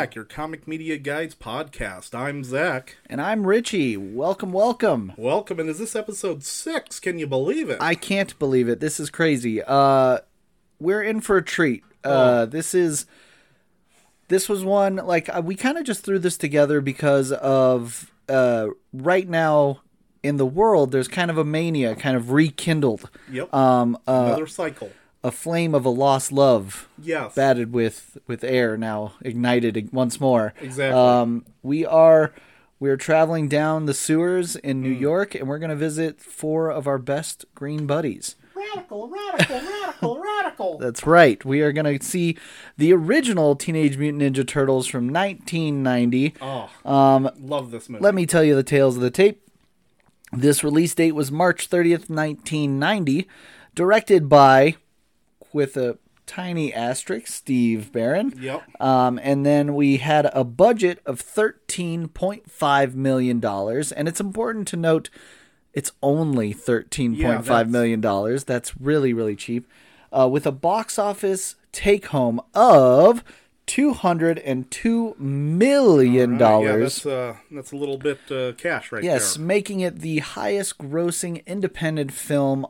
Back, your comic media guides podcast. I'm Zach. And I'm Richie. Welcome, welcome. Welcome, and is this episode six? Can you believe it? I can't believe it. This is crazy. Uh, we're in for a treat. Uh, this is this was one like uh, we kind of just threw this together because of uh, right now in the world there's kind of a mania kind of rekindled yep. um, uh, Another cycle. A flame of a lost love Yes. batted with with air now ignited once more Exactly. um, we are we're traveling down the sewers in new Hmm. york and we're going to visit four of our best green buddies Radical, radical, radical, radical. that's right we are going to see the original teenage mutant ninja turtles from 1990 Oh, um, love this movie. let me tell you the tales of the tape. This release date was March 30th, 1990, directed by, with a tiny asterisk, Steve Barron. Yep. Um, and then we had a budget of $13.5 million. And it's important to note it's only thirteen Yeah, point five that's- million dollars. That's really, really cheap. Uh, with a box office take home of $202 million. Right, yeah, that's uh, that's a little bit uh, cash right Yes, there. making it the highest grossing independent film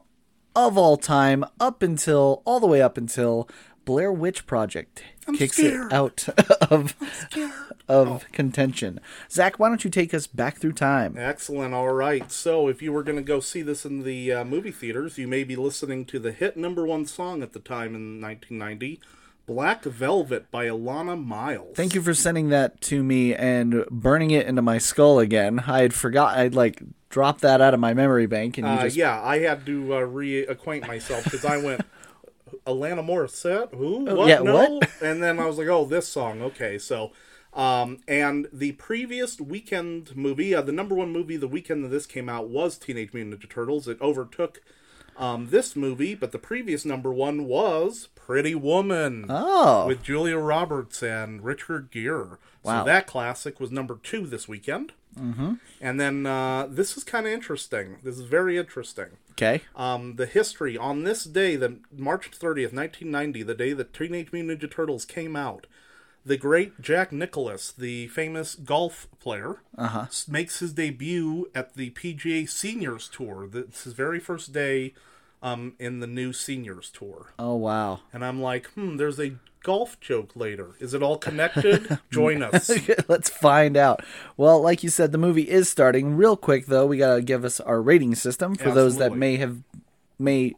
of all time up until all the way up until Blair Witch Project kicks scared. it out of of contention. Zach, why don't you take us back through time? Excellent. All right. So, if you were going to go see this in the uh, movie theaters, you may be listening to the hit number one song at the time in 1990, "Black Velvet" by Alannah Myles. Thank you for sending that to me and burning it into my skull again. I had forgot I'd like dropped that out of my memory bank and you Uh, just yeah, I had to uh, reacquaint myself because I went, Alana Morissette? Who? What? Oh, yeah, no? what? And then I was like, oh, this song. Okay, so. Um, and the previous weekend movie, uh, the number one movie the weekend that this came out was Teenage Mutant Ninja Turtles. It overtook um, this movie, but the previous number one was Pretty Woman Oh. with Julia Roberts and Richard Gere. Wow. So that classic was number two this weekend. Mm-hmm. And then uh, this is kind of interesting. This is very interesting okay. um, the history on this day, the March 30th, 1990, the day that Teenage Mutant Ninja Turtles came out, the great Jack Nicklaus, the famous golf player, Uh-huh. makes his debut at the PGA Seniors Tour. It's his very first day um, in the new Seniors Tour. Oh wow. And I'm like, hmm, there's a golf joke later. Is it all connected? Join us. Let's find out. Well, like you said, the movie is starting. Real quick though, we gotta give us our rating system for those that may have may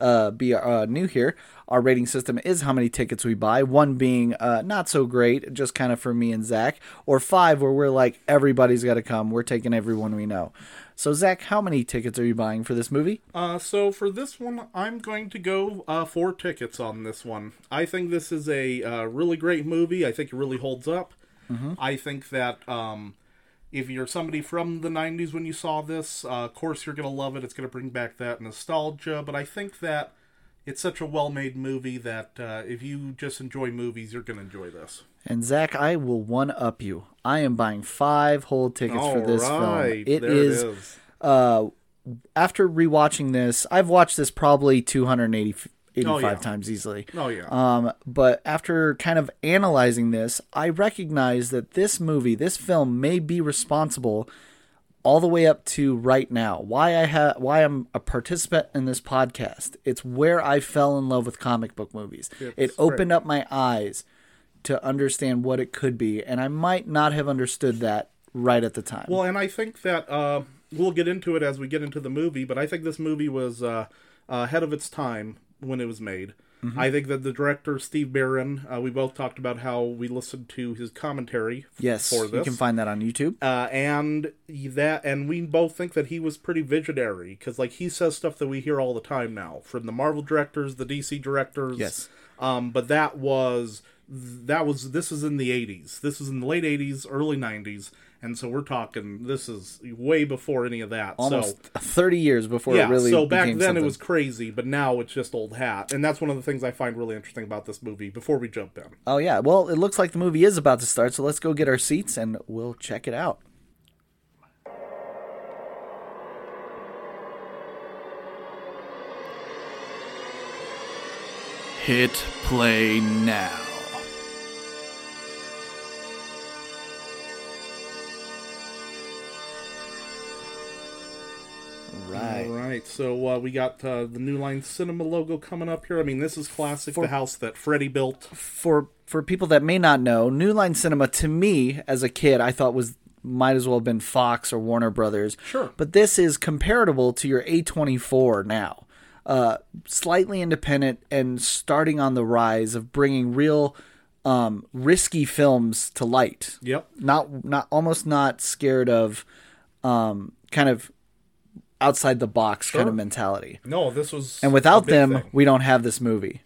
uh, be uh, new here. Our rating system is how many tickets we buy. One being uh, not so great, just kind of for me and Zach, or five where we're like everybody's got to come. We're taking everyone we know. So Zach, how many tickets are you buying for this movie? Uh, so for this one, I'm going to go uh, four tickets on this one. I think this is a uh, really great movie. I think it really holds up. I think that um, if you're somebody from the '90s when you saw this, uh, of course you're going to love it. It's going to bring back that nostalgia. But I think that it's such a well-made movie that uh, if you just enjoy movies, you're going to enjoy this. And Zach, I will one up you. I am buying five whole tickets for this film. It there is it is. uh after rewatching this i've watched this probably 285 Oh, yeah. times easily. Oh yeah. um but after kind of analyzing this i recognize that this movie this film may be responsible all the way up to right now. Why i have why i'm a participant in this podcast it's where i fell in love with comic book movies. It It's opened up my eyes to understand what it could be and i might not have understood that right at the time. Well, and I think that uh, we'll get into it as we get into the movie, but I think this movie was uh, ahead of its time when it was made. Mm-hmm. I think that the director Steve Barron, uh, we both talked about how we listened to his commentary f- yes for you can find that on youtube uh, and that, and we both think that he was pretty visionary because, like, he says stuff that we hear all the time now from the Marvel directors, the DC directors. Yes. Um, but that was that was this was in the 80s. This was in the late 80s, early 90s, and so we're talking. This is way before any of that. almost so 30 years before yeah, it really Yeah. so back became then something. it was crazy, but now it's just old hat, and that's one of the things I find really interesting about this movie. Before we jump in, oh yeah well it looks like the movie is about to start so let's go get our seats and we'll check it out Hit play now. Right, so uh, we got uh, the New Line Cinema logo coming up here. I mean, this is classic, the house that Freddie built. For for people that may not know, New Line Cinema to me as a kid, I thought was might as well have been Fox or Warner Brothers. Sure. But this is comparable to your A24 now. Uh, slightly independent and starting on the rise of bringing real um, risky films to light. Yep. Not not almost not scared of um, kind of outside the box kind of mentality. No, this was. And without them, thing. we don't have this movie.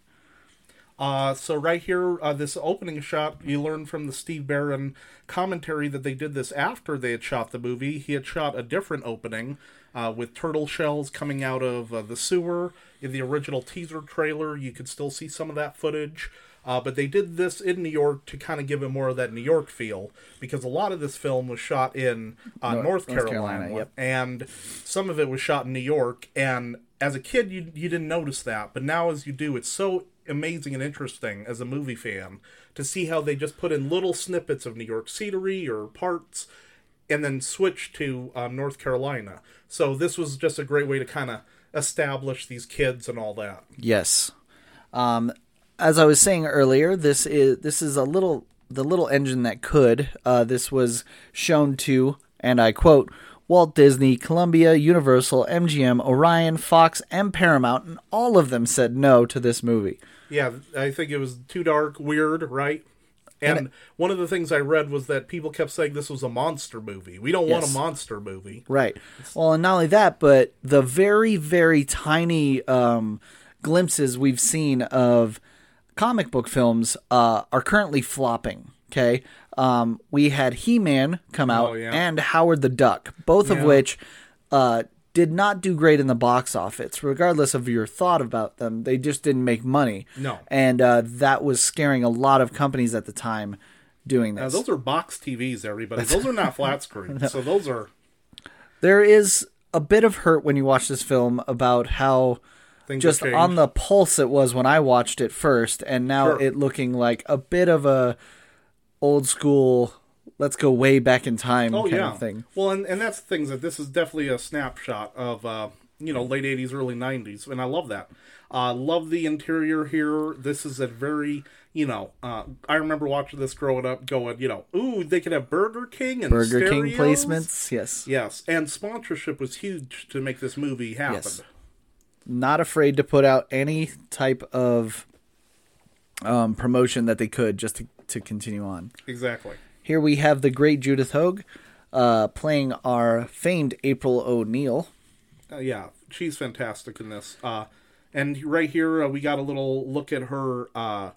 Uh, so right here, uh, this opening shot, you learn from the Steve Barron commentary that they did this after they had shot the movie. He had shot a different opening uh, with turtle shells coming out of uh, the sewer. In the original teaser trailer, you could still see some of that footage. Uh, but they did this in New York to kind of give it more of that New York feel because a lot of this film was shot in uh, North, North Carolina, Carolina, yep. and some of it was shot in New York. And as a kid, you you didn't notice that, but now as you do, it's so amazing and interesting as a movie fan to see how they just put in little snippets of New York scenery or parts, and then switch to um, North Carolina. So this was just a great way to kind of establish these kids and all that. Yes. Um, as I was saying earlier, this is this is a little the little engine that could. Uh, this was shown to, and I quote, Walt Disney, Columbia, Universal, MGM, Orion, Fox, and Paramount, and all of them said no to this movie. Yeah, I think it was too dark, weird, right? And, one of the things I read was that people kept saying this was a monster movie. We don't want a monster movie. Right. Well, and not only that, but the very, very tiny um, glimpses we've seen of comic book films uh, are currently flopping. Okay. Um, we had He Man come out Oh, yeah. and Howard the Duck, both of which uh, did not do great in the box office, regardless of your thought about them. They just didn't make money. No. And uh, that was scaring a lot of companies at the time doing Now, this. those are box TVs, everybody. Those are not flat screens. So those are there is a bit of hurt when you watch this film about how things just on the pulse it was when I watched it first, and now Sure. it looking like a bit of a old school. Let's go way back in time oh kind yeah of thing. Well, and and that's the things that this is definitely a snapshot of uh, you know late '80s, early '90s, and I love that. Uh, love the interior here. This is a very you know uh, I remember watching this growing up, going you know ooh they could have Burger King and Burger King placements, yes. Yes, and sponsorship was huge to make this movie happen. Yes. Not afraid to put out any type of um, promotion that they could just to, to continue on. Exactly. Here we have the great Judith Hoag uh, playing our famed April O'Neil. Uh, yeah, she's fantastic in this. Uh, and right here, uh, we got a little look at her uh,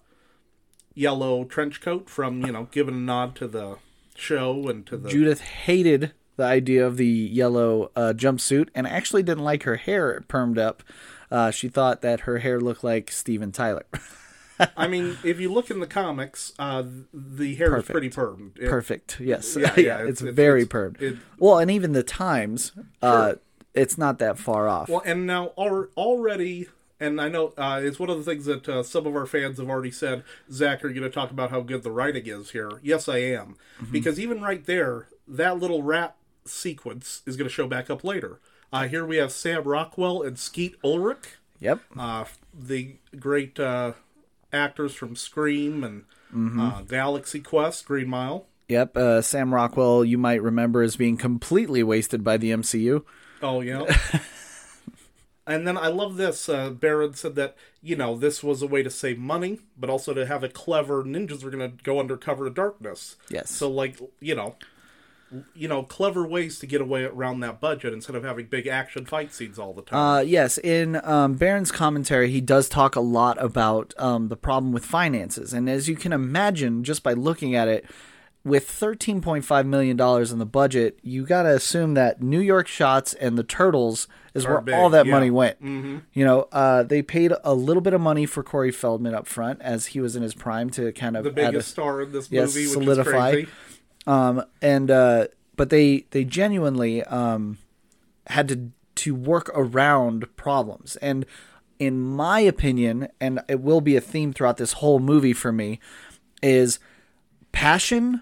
yellow trench coat from, you know, giving a nod to the show and to the. Judith hated the idea of the yellow uh, jumpsuit and actually didn't like her hair permed up. Uh, she thought that her hair looked like Steven Tyler. I mean, if you look in the comics, uh, the hair is pretty permed. It- Perfect. Yes. Yeah, Yeah, yeah, it's, it's- very it's- permed. it- well, and even the times, uh, it's not that far off. Well, and now al- already, and I know uh, it's one of the things that uh, some of our fans have already said. Zach, are you going to talk about how good the writing is here? Yes, I am, because even right there, that little rat sequence is going to show back up later. Uh, here we have Sam Rockwell and Skeet Ulrich, yep. uh, the great uh, actors from Scream and uh, Galaxy Quest, Green Mile. Yep. Uh, Sam Rockwell, you might remember as being completely wasted by the MCU. Oh yeah. and then I love this. Uh, Barron said that you know this was a way to save money, but also to have a clever ninjas are going to go undercover to darkness. Yes. So like you know, you know, clever ways to get away around that budget instead of having big action fight scenes all the time. Uh, yes, in um, Barron's commentary, he does talk a lot about um, the problem with finances, and as you can imagine, just by looking at it, with thirteen point five million dollars in the budget, you got to assume that New York shots and the turtles is Are where big, all that yeah. money went. Mm-hmm. You know, uh, they paid a little bit of money for Corey Feldman up front as he was in his prime to kind of the add a- biggest star in this yes, movie, which solidify. Um, and uh, but they they genuinely um, had to to work around problems. And in my opinion and it will be a theme throughout this whole movie for me is passion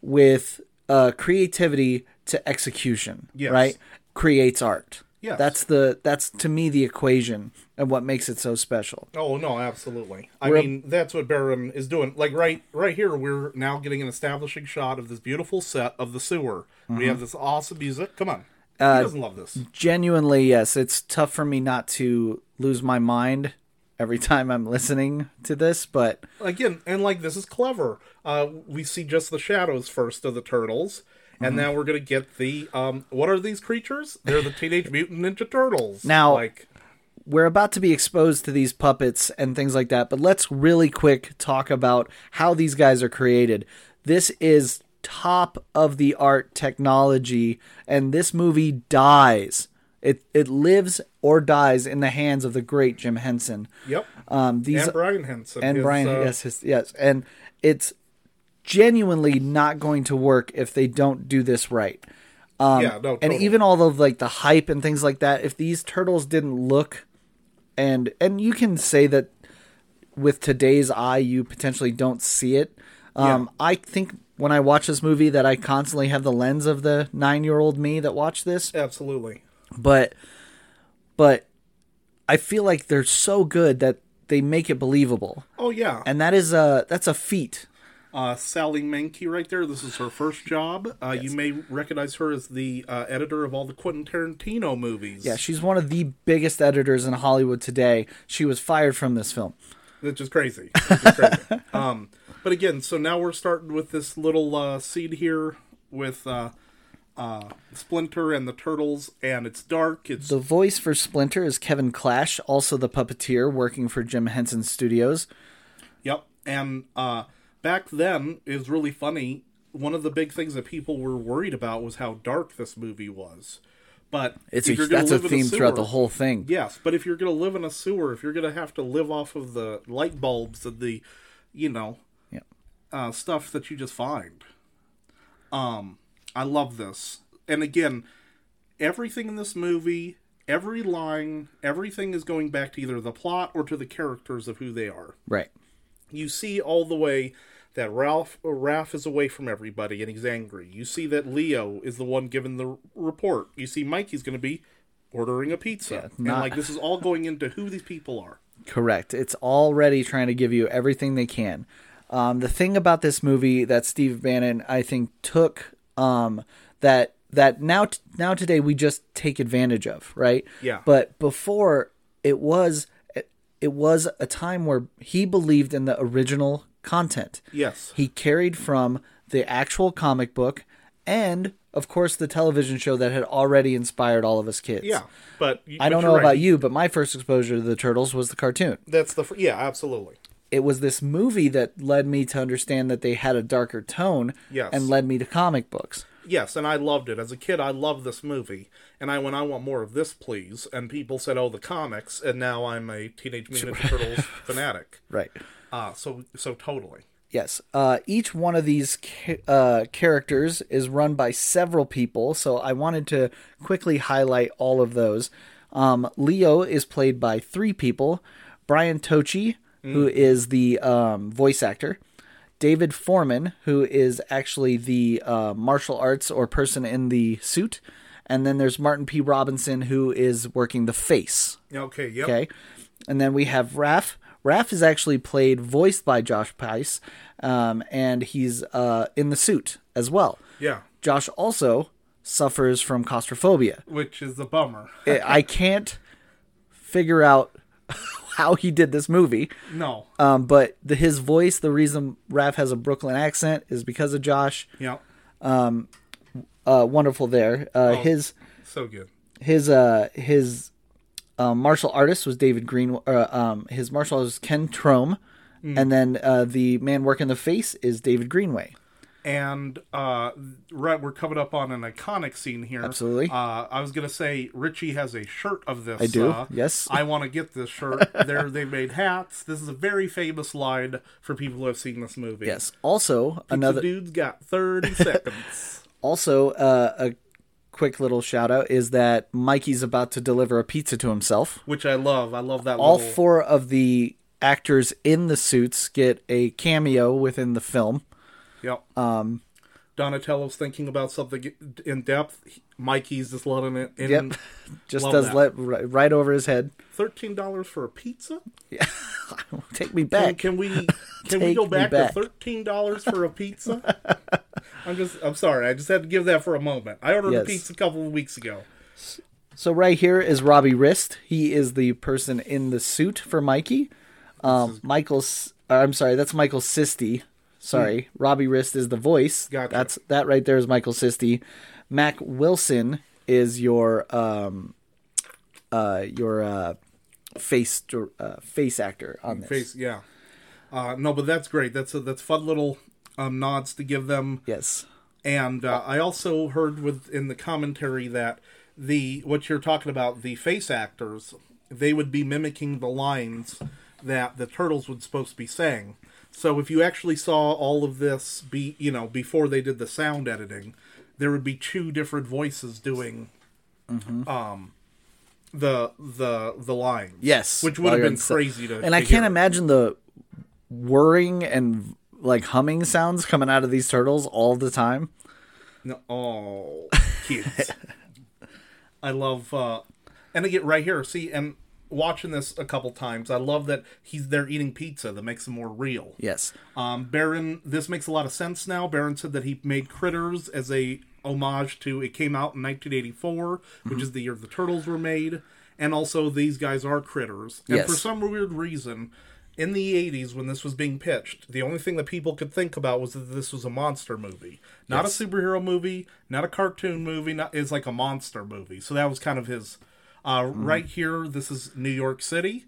with uh, creativity to execution Yes. right? Creates art. Yeah, That's the that's to me the equation and what makes it so special. Oh no, absolutely. I We're- mean, that's what Barron is doing. Like right, right here, we're now getting an establishing shot of this beautiful set of the sewer. Mm-hmm. We have this awesome music. Come on, Uh, who doesn't love this? Genuinely, yes, it's tough for me not to lose my mind every time I'm listening to this, but Again, and like this is clever. Uh, we see just the shadows first of the turtles, Mm-hmm. and now we're gonna get the um. What are these creatures? They're the Teenage Mutant Ninja Turtles. Now- like we're about to be exposed to these puppets and things like that, but let's really quick talk about how these guys are created. This is top of the art technology, and this movie dies. It it lives or dies in the hands of the great Jim Henson. yep. Um, these and Brian Henson and his, Brian, uh, yes, his, yes, and it's genuinely not going to work if they don't do this right. Um, yeah, no, and even all of like the hype and things like that if these turtles didn't look and and you can say that with today's eye you potentially don't see it. Um i think when i watch this movie that i constantly have the lens of the nine year old me that watched this. Absolutely. but but i feel like they're so good that they make it believable. Oh yeah, and that is a that's a feat uh, Sally Menke right there. This is her first job. Uh, You may recognize her as the uh, editor of all the Quentin Tarantino movies. yeah she's one of the biggest editors in hollywood today she was fired from this film which is crazy. Which is crazy. um, but again, so now we're starting with this little uh, seed here with uh, uh, Splinter and the turtles, and it's dark. It's The voice for Splinter is Kevin Clash, also the puppeteer working for Jim Henson Studios. Yep. And uh, back then, is really funny. One of the big things that people were worried about was how dark this movie was. But It's a, that's a theme throughout sewer- the whole thing. Yes, but if you're going to live in a sewer, if you're going to have to live off of the light bulbs and the, you know, Yeah. uh, stuff that you just find. Um, I love this. And again, everything in this movie, every line, everything is going back to either the plot or to the characters of who they are. Right. You see all the way that Ralph Ralph is away from everybody and he's angry. You see that Leo is the one giving the report. You see Mikey's going to be ordering a pizza. Yeah, and not- like this is all going into who these people are. Correct. It's already trying to give you everything they can. Um, the thing about this movie that Steve Barron, I think, took um, that that now t- now today we just take advantage of, right? Yeah. But before it was it, it was a time where he believed in the original content. Yes. He carried from the actual comic book and of course the television show that had already inspired all of us kids. Yeah. But I don't know about you, but my first exposure to the turtles was the cartoon. That's the yeah, absolutely. It was this movie that led me to understand that they had a darker tone Yes. and led me to comic books. Yes, and I loved it as a kid. I loved this movie, and I went, I want more of this, please. And people said, "Oh, the comics," and now I'm a Teenage Mutant Ninja Turtles fanatic. Right. Uh, so so totally. Yes. Uh, each one of these ca- uh, characters is run by several people, so I wanted to quickly highlight all of those. Um, Leo is played by three people Brian Tochi, who is the um, voice actor, David Forman, who is actually the uh, martial arts or person in the suit, and then there's Martin P. Robinson, who is working the face. Okay. Yep. Okay. And then we have Raph. Raph is actually played, voiced by Josh Pais, um, and he's uh, in the suit as well. Yeah. Josh also suffers from claustrophobia. Which is a bummer. I can't figure out how he did this movie, No. um, but the, his voice, the reason Raph has a Brooklyn accent is because of Josh. yeah. Uh, wonderful there. Uh, His So good. his uh his um, martial artist was David Green. Uh, um, his martial artist was Kenn Troum, and then uh, the man working the face is David Greenaway. And uh, right, we're coming up on an iconic scene here. Absolutely. Uh, I was gonna say Richie has a shirt of this. I do, Uh, yes. I want to get this shirt. There, they made hats. This is a very famous line for people who have seen this movie. Yes. Also, Pizza another dude's got thirty seconds. also uh, a quick little shout out is that Mikey's about to deliver a pizza to himself. which I love. I love that. All little, four of the actors in the suits get a cameo within the film. Yep. Um, Donatello's thinking about something in depth, Mikey's just letting it in. Yep. Just Love does that. let right, over his head. Thirteen dollars for a pizza? Yeah. Take me back. can we can we go back, back. to thirteen dollars for a pizza? I'm just I'm sorry, I just had to give that for a moment. I ordered a pizza a couple of weeks ago. So right here is Robbie Rist. He is the person in the suit for Mikey. Um, Michael's. uh, I'm sorry, that's Michael Sisti. Sorry, Robbie Rist is the voice. Gotcha. That's that right there is Michael Sisti. Mak Wilson is your um, uh, your uh, face uh, face actor on this. Face, yeah. Uh, no, but that's great. That's a, that's fun little um, nods to give them. Yes. And uh, I also heard with in the commentary that the what you're talking about the face actors they would be mimicking the lines that the turtles would supposed to be saying. So if you actually saw all of this be you know before they did the sound editing, there would be two different voices doing um the the the lines. Yes, which would have been crazy to. And I can't hear. imagine the whirring and like humming sounds coming out of these turtles all the time. No, oh, cute. I love, uh, and I get right here. See, and watching this a couple times, I love that he's there eating pizza. That makes him more real. Yes. Um, Barron, this makes a lot of sense now. Barron said that he made Critters as a homage to. It came out in 1984, which is the year the Turtles were made, and also these guys are critters. And Yes. for some weird reason, in the 80s when this was being pitched, the only thing that people could think about was that this was a monster movie, not Yes. a superhero movie, not a cartoon movie. Not it's like a monster movie. So that was kind of his. Uh, Mm-hmm. Right here, this is New York City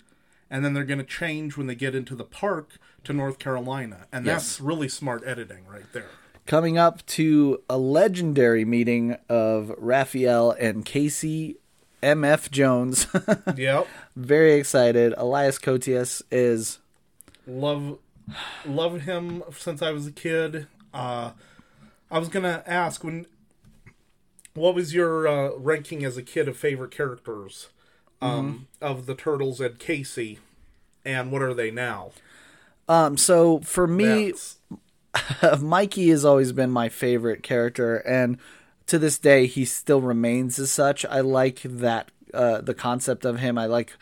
and then they're going to change when they get into the park to North Carolina, and Yes. that's really smart editing right there. Coming up to a legendary meeting of Raphael and Casey MF Jones. yep, Very excited. Elias Koteas is love love him since I was a kid. Uh, I was gonna ask when, what was your uh, ranking as a kid of favorite characters um, of the turtles and Casey, and what are they now? um so for me Mikey has always been my favorite character, and to this day, he still remains as such. I like that uh, the concept of him. I like.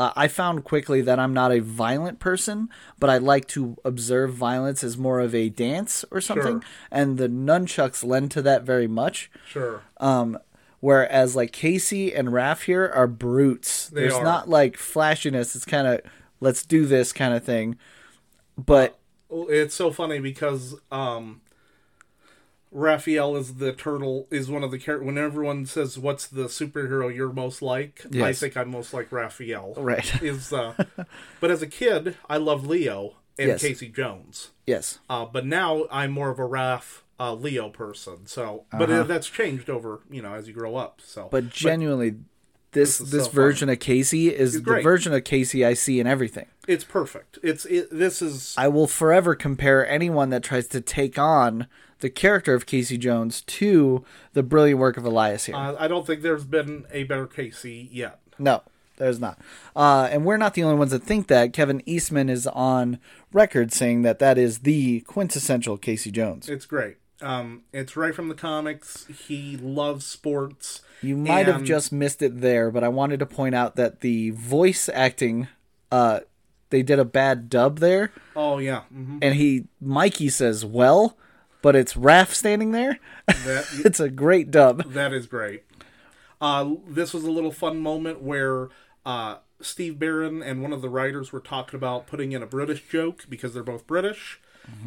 Uh, I found quickly that I'm not a violent person, but I like to observe violence as more of a dance or something, Sure. and the nunchucks lend to that very much. sure. Um, whereas like Casey and Raph here are brutes. They There's are. not like flashiness. It's kind of let's do this kind of thing. But Well, it's so funny because um Raphael is the turtle is one of the characters when everyone says what's the superhero you're most like I think I'm most like Raphael Right. is uh but as a kid I love Leo and Yes. Casey Jones yes, uh but now I'm more of a Raph uh, Leo person so but uh, that's changed over you know as you grow up so Uh-huh. but genuinely, this This this, so version of Casey is the great. version of Casey I see in everything. it's perfect it's it, this is I will forever compare anyone that tries to take on the character of Casey Jones to the brilliant work of Elias here. uh, I don't think there's been a better Casey yet No, there's not. Uh, and we're not the only ones that think that. Kevin Eastman is on record saying that that is the quintessential Casey Jones. It's great. Um, it's right from the comics. He loves sports. You might have just missed it there, but I wanted to point out that the voice acting, uh, they did a bad dub there, Oh yeah, hmm and he Mikey says well, but it's Raph standing there. that it's a great dub. that is great. Uh, this was a little fun moment where uh, Steve Barron and one of the writers were talking about putting in a British joke because they're both British.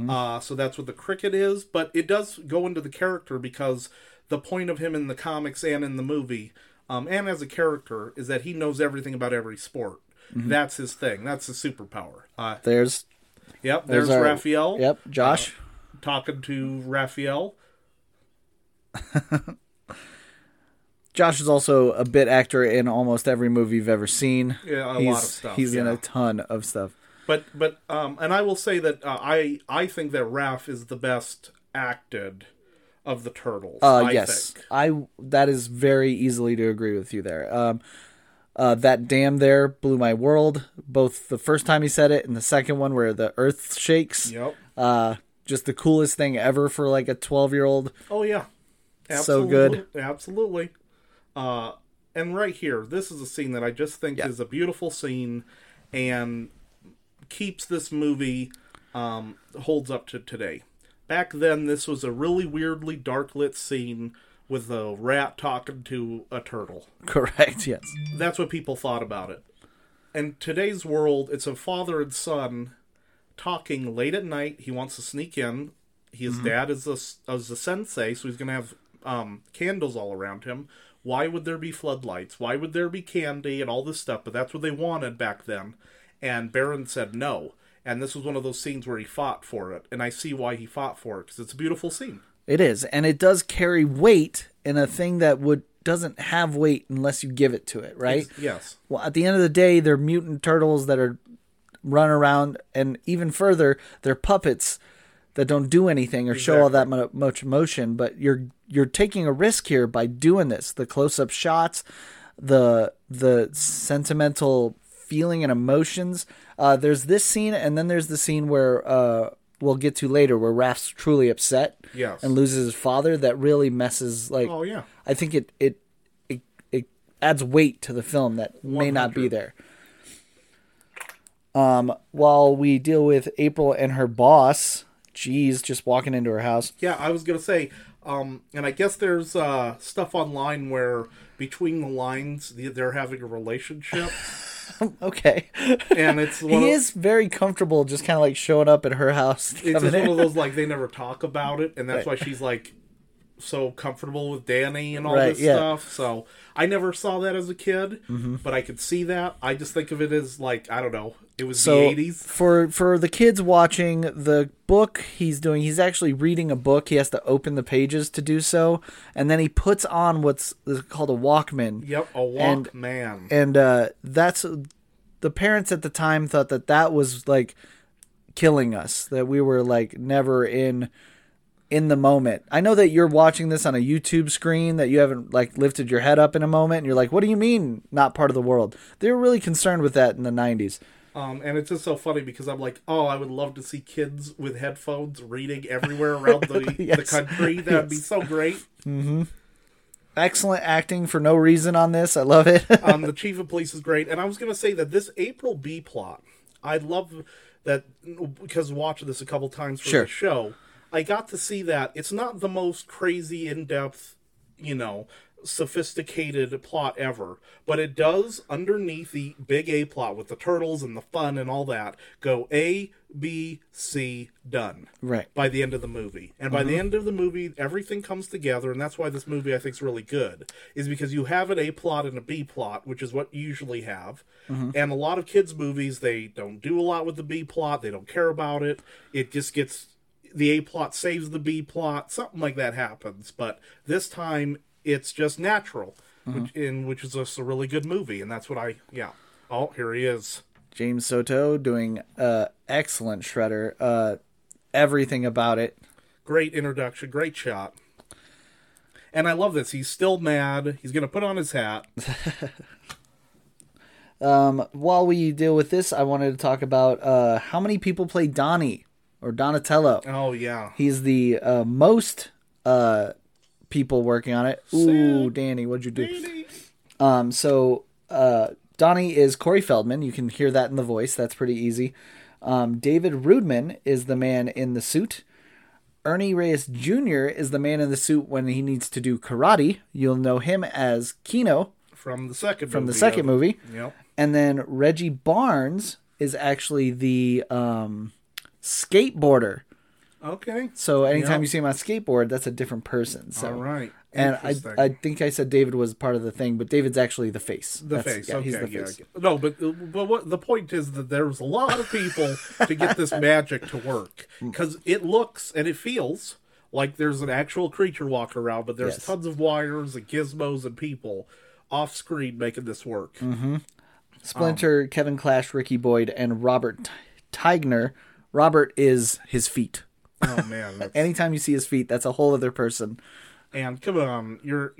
Uh, so that's what the cricket is, but it does go into the character because the point of him in the comics and in the movie, um, and as a character, is that he knows everything about every sport. That's his thing. That's his superpower. Uh, There's Yep, there's, our- Raphael. Yep, Josh. Talking to Raphael. Josh is also a bit actor in almost every movie you've ever seen. Yeah, a he's, lot of stuff, He's in a ton of stuff. But but um, and I will say that uh, I I think that Raph is the best acted of the turtles. Uh, I yes, think. I that is very easily to agree with you there. Um, uh, that damn there blew my world. Both the first time he said it and the second one where the earth shakes. Yep. Uh, just the coolest thing ever for like a 12 year old. Oh yeah, So good. absolutely. Uh, and right here, this is a scene that I just think Yeah. is a beautiful scene, and keeps this movie um, holds up to today. Back then, this was a really weirdly dark lit scene with a rat talking to a turtle. Correct. Yes. That's what people thought about it. In today's world, it's a father and son talking late at night. He wants to sneak in. His dad is a, is a sensei, so he's going to have um, candles all around him. Why would there be floodlights? Why would there be candy and all this stuff? But that's what they wanted back then. And Barron said no. And this was one of those scenes where he fought for it. And I see why he fought for it because it's a beautiful scene. It is, and it does carry weight in a thing that would doesn't have weight unless you give it to it, right? Yes. Well, at the end of the day, they're mutant turtles that are run around, and even further, they're puppets that don't do anything or show all that much emotion. But you're you're taking a risk here by doing this. The close up shots, the the sentimental feeling and emotions. Uh, there's this scene, and then there's the scene where uh, we'll get to later, where Raph's truly upset Yes. and loses his father. That really messes like. Oh, yeah. I think it it it, it adds weight to the film that may not be there. Um, while we deal with April and her boss, geez, just walking into her house. Yeah, I was gonna say, um, and I guess there's uh, stuff online where between the lines they're having a relationship, Okay, and it's he of, is very comfortable, just kind of like showing up at her house. it's just in. one of those like they never talk about it, and that's Right. why she's like so comfortable with Danny and all Right, this yeah. stuff. So I never saw that as a kid, Mm-hmm. but I could see that. I just think of it as like I don't know, it was so the '80s. for for the kids watching the book he's doing he's actually reading a book he has to open the pages to do so and then he puts on what's called a walkman Yep, a And- Walkman. and uh, that's the parents at the time thought that that was like killing us that we were like never in in the moment i know that you're watching this on a youtube screen that you haven't like lifted your head up in a moment and you're like what do you mean not part of the world they were really concerned with that in the 90s Um, and it's just so funny because I'm like, oh, I would love to see kids with headphones reading everywhere around the, the country. That would be so great. Mm-hmm. Excellent acting for no reason on this i love it um, the chief of police is great, and I was going to say that this April B plot, I love that because watching this a couple times for Sure. the show, I got to see that it's not the most crazy, in depth, you know, sophisticated plot ever, but it does underneath the big A plot with the turtles and the fun and all that go A B C done right by the end of the movie. And by the mm-hmm. end of the movie, everything comes together, and that's why this movie I think is really good. Is because you have an A plot and a B plot, which is what you usually have. Mm-hmm. And a lot of kids' movies, they don't do a lot with the B plot. They don't care about it. It just gets the A plot saves the B plot. Something like that happens. But this time, it's just natural, which, in which is just a really good movie. And that's what I yeah. Oh, here he is. James Saito doing uh excellent shredder uh everything about it Great introduction, great shot. And I love this. He's still mad. He's going to put on his hat. Um, while we deal with this, I wanted to talk about uh, how many people play Donnie or Donatello. Oh, yeah. He's the uh, most uh, people working on it. Ooh. Danny, what'd you do? Um, so uh, Donnie is Corey Feldman. You can hear that in the voice. That's pretty easy. Um, David Rudman is the man in the suit. Ernie Reyes Jr. is the man in the suit when he needs to do karate. You'll know him as Keno From the second from the movie, second uh, movie. Yep. And then Reggie Barnes is actually the um, skateboarder. Okay. So anytime Yep. you see him on skateboard, that's a different person. So. All right. And I, I think I said David was part of the thing, but David's actually the face. the That's- face. yeah, okay. he's the yeah, face. No, but but what the point is that there's a lot of people to get this magic to work because it looks and it feels like there's an actual creature walking around, but there's Yes. tons of wires and gizmos and people off screen making this work. Mm-hmm. Splinter, Kevin Clash, Ricky Boyd, and Robert Tygner. Robert is his feet. Oh man, that's- Anytime you see his feet, that's a whole other person. and come on, you're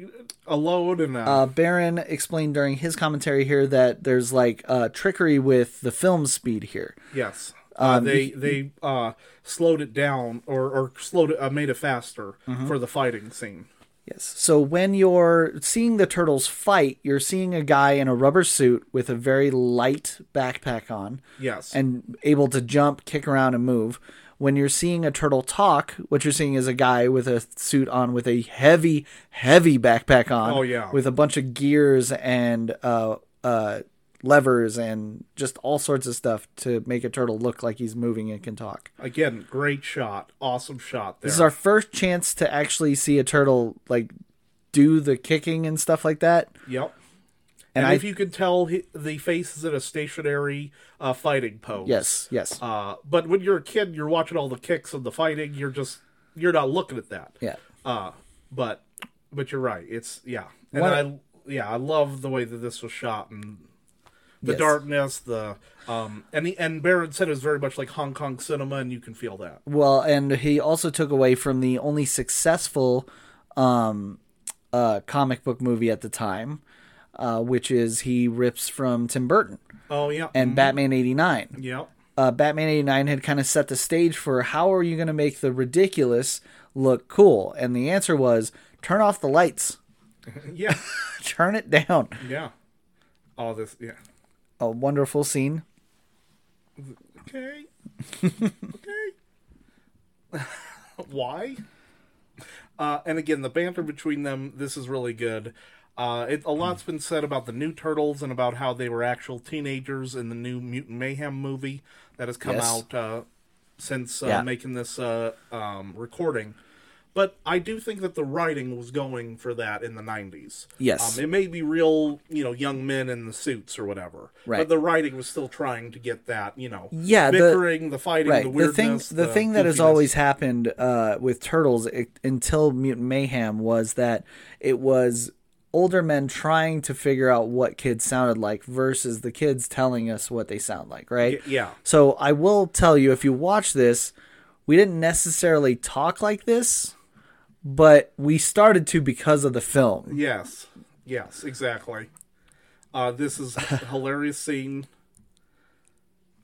alone and uh, Barron explained during his commentary here that there's like uh, trickery with the film speed here. yes, Uh, they they uh, slowed it down or or slowed it, uh, made it faster for the fighting scene. Yes. So when you're seeing the turtles fight, you're seeing a guy in a rubber suit with a very light backpack on Yes. and able to jump, kick around, and move. When you're seeing a turtle talk, what you're seeing is a guy with a suit on with a heavy, heavy backpack on. Oh, yeah. With a bunch of gears and uh, uh, levers and just all sorts of stuff to make a turtle look like he's moving and can talk. Again, great shot, awesome shot there. This is our first chance to actually see a turtle like do the kicking and stuff like that. Yep. And And, I- if you can tell, he, the face is in a stationary uh, fighting pose. Yes, yes. Uh, but when you're a kid, you're watching all the kicks and the fighting. You're just you're not looking at that. yeah. Uh, but but you're right. It's yeah. And I yeah I love the way that this was shot and the Yes. darkness, the um, and the and Barron said it was very much like Hong Kong cinema, and you can feel that. Well, and he also took away from the only successful um, uh, comic book movie at the time, uh, which is he rips from Tim Burton Oh yeah, and Batman '89. yeah, Uh, Batman '89 had kind of set the stage for how are you going to make the ridiculous look cool, and the answer was turn off the lights, yeah, turn it down. yeah. All this, yeah. A wonderful scene. Okay, okay. Why? Uh, and again, the banter between them. This is really good. Uh, it, a lot's been said about the new turtles and about how they were actual teenagers in the new Mutant Mayhem movie that has come Yes. out uh, since uh, Yeah. making this uh, um, recording. But I do think that the writing was going for that in the '90s. Yes. um, it may be real, you know, young men in the suits or whatever, Right. but the writing was still trying to get that, you know, Yeah, bickering, the, fighting, right the the, weirdness. thing the, thing that has always happened uh, with turtles i until mutant mayhem was that it was older men trying to figure out what kids sounded like versus the kids telling us what they sound like right Y- yeah. so i will tell you if you watch this we didn't necessarily talk like this but we started to because of the film Yes, yes, exactly. Uh, this is a hilarious scene.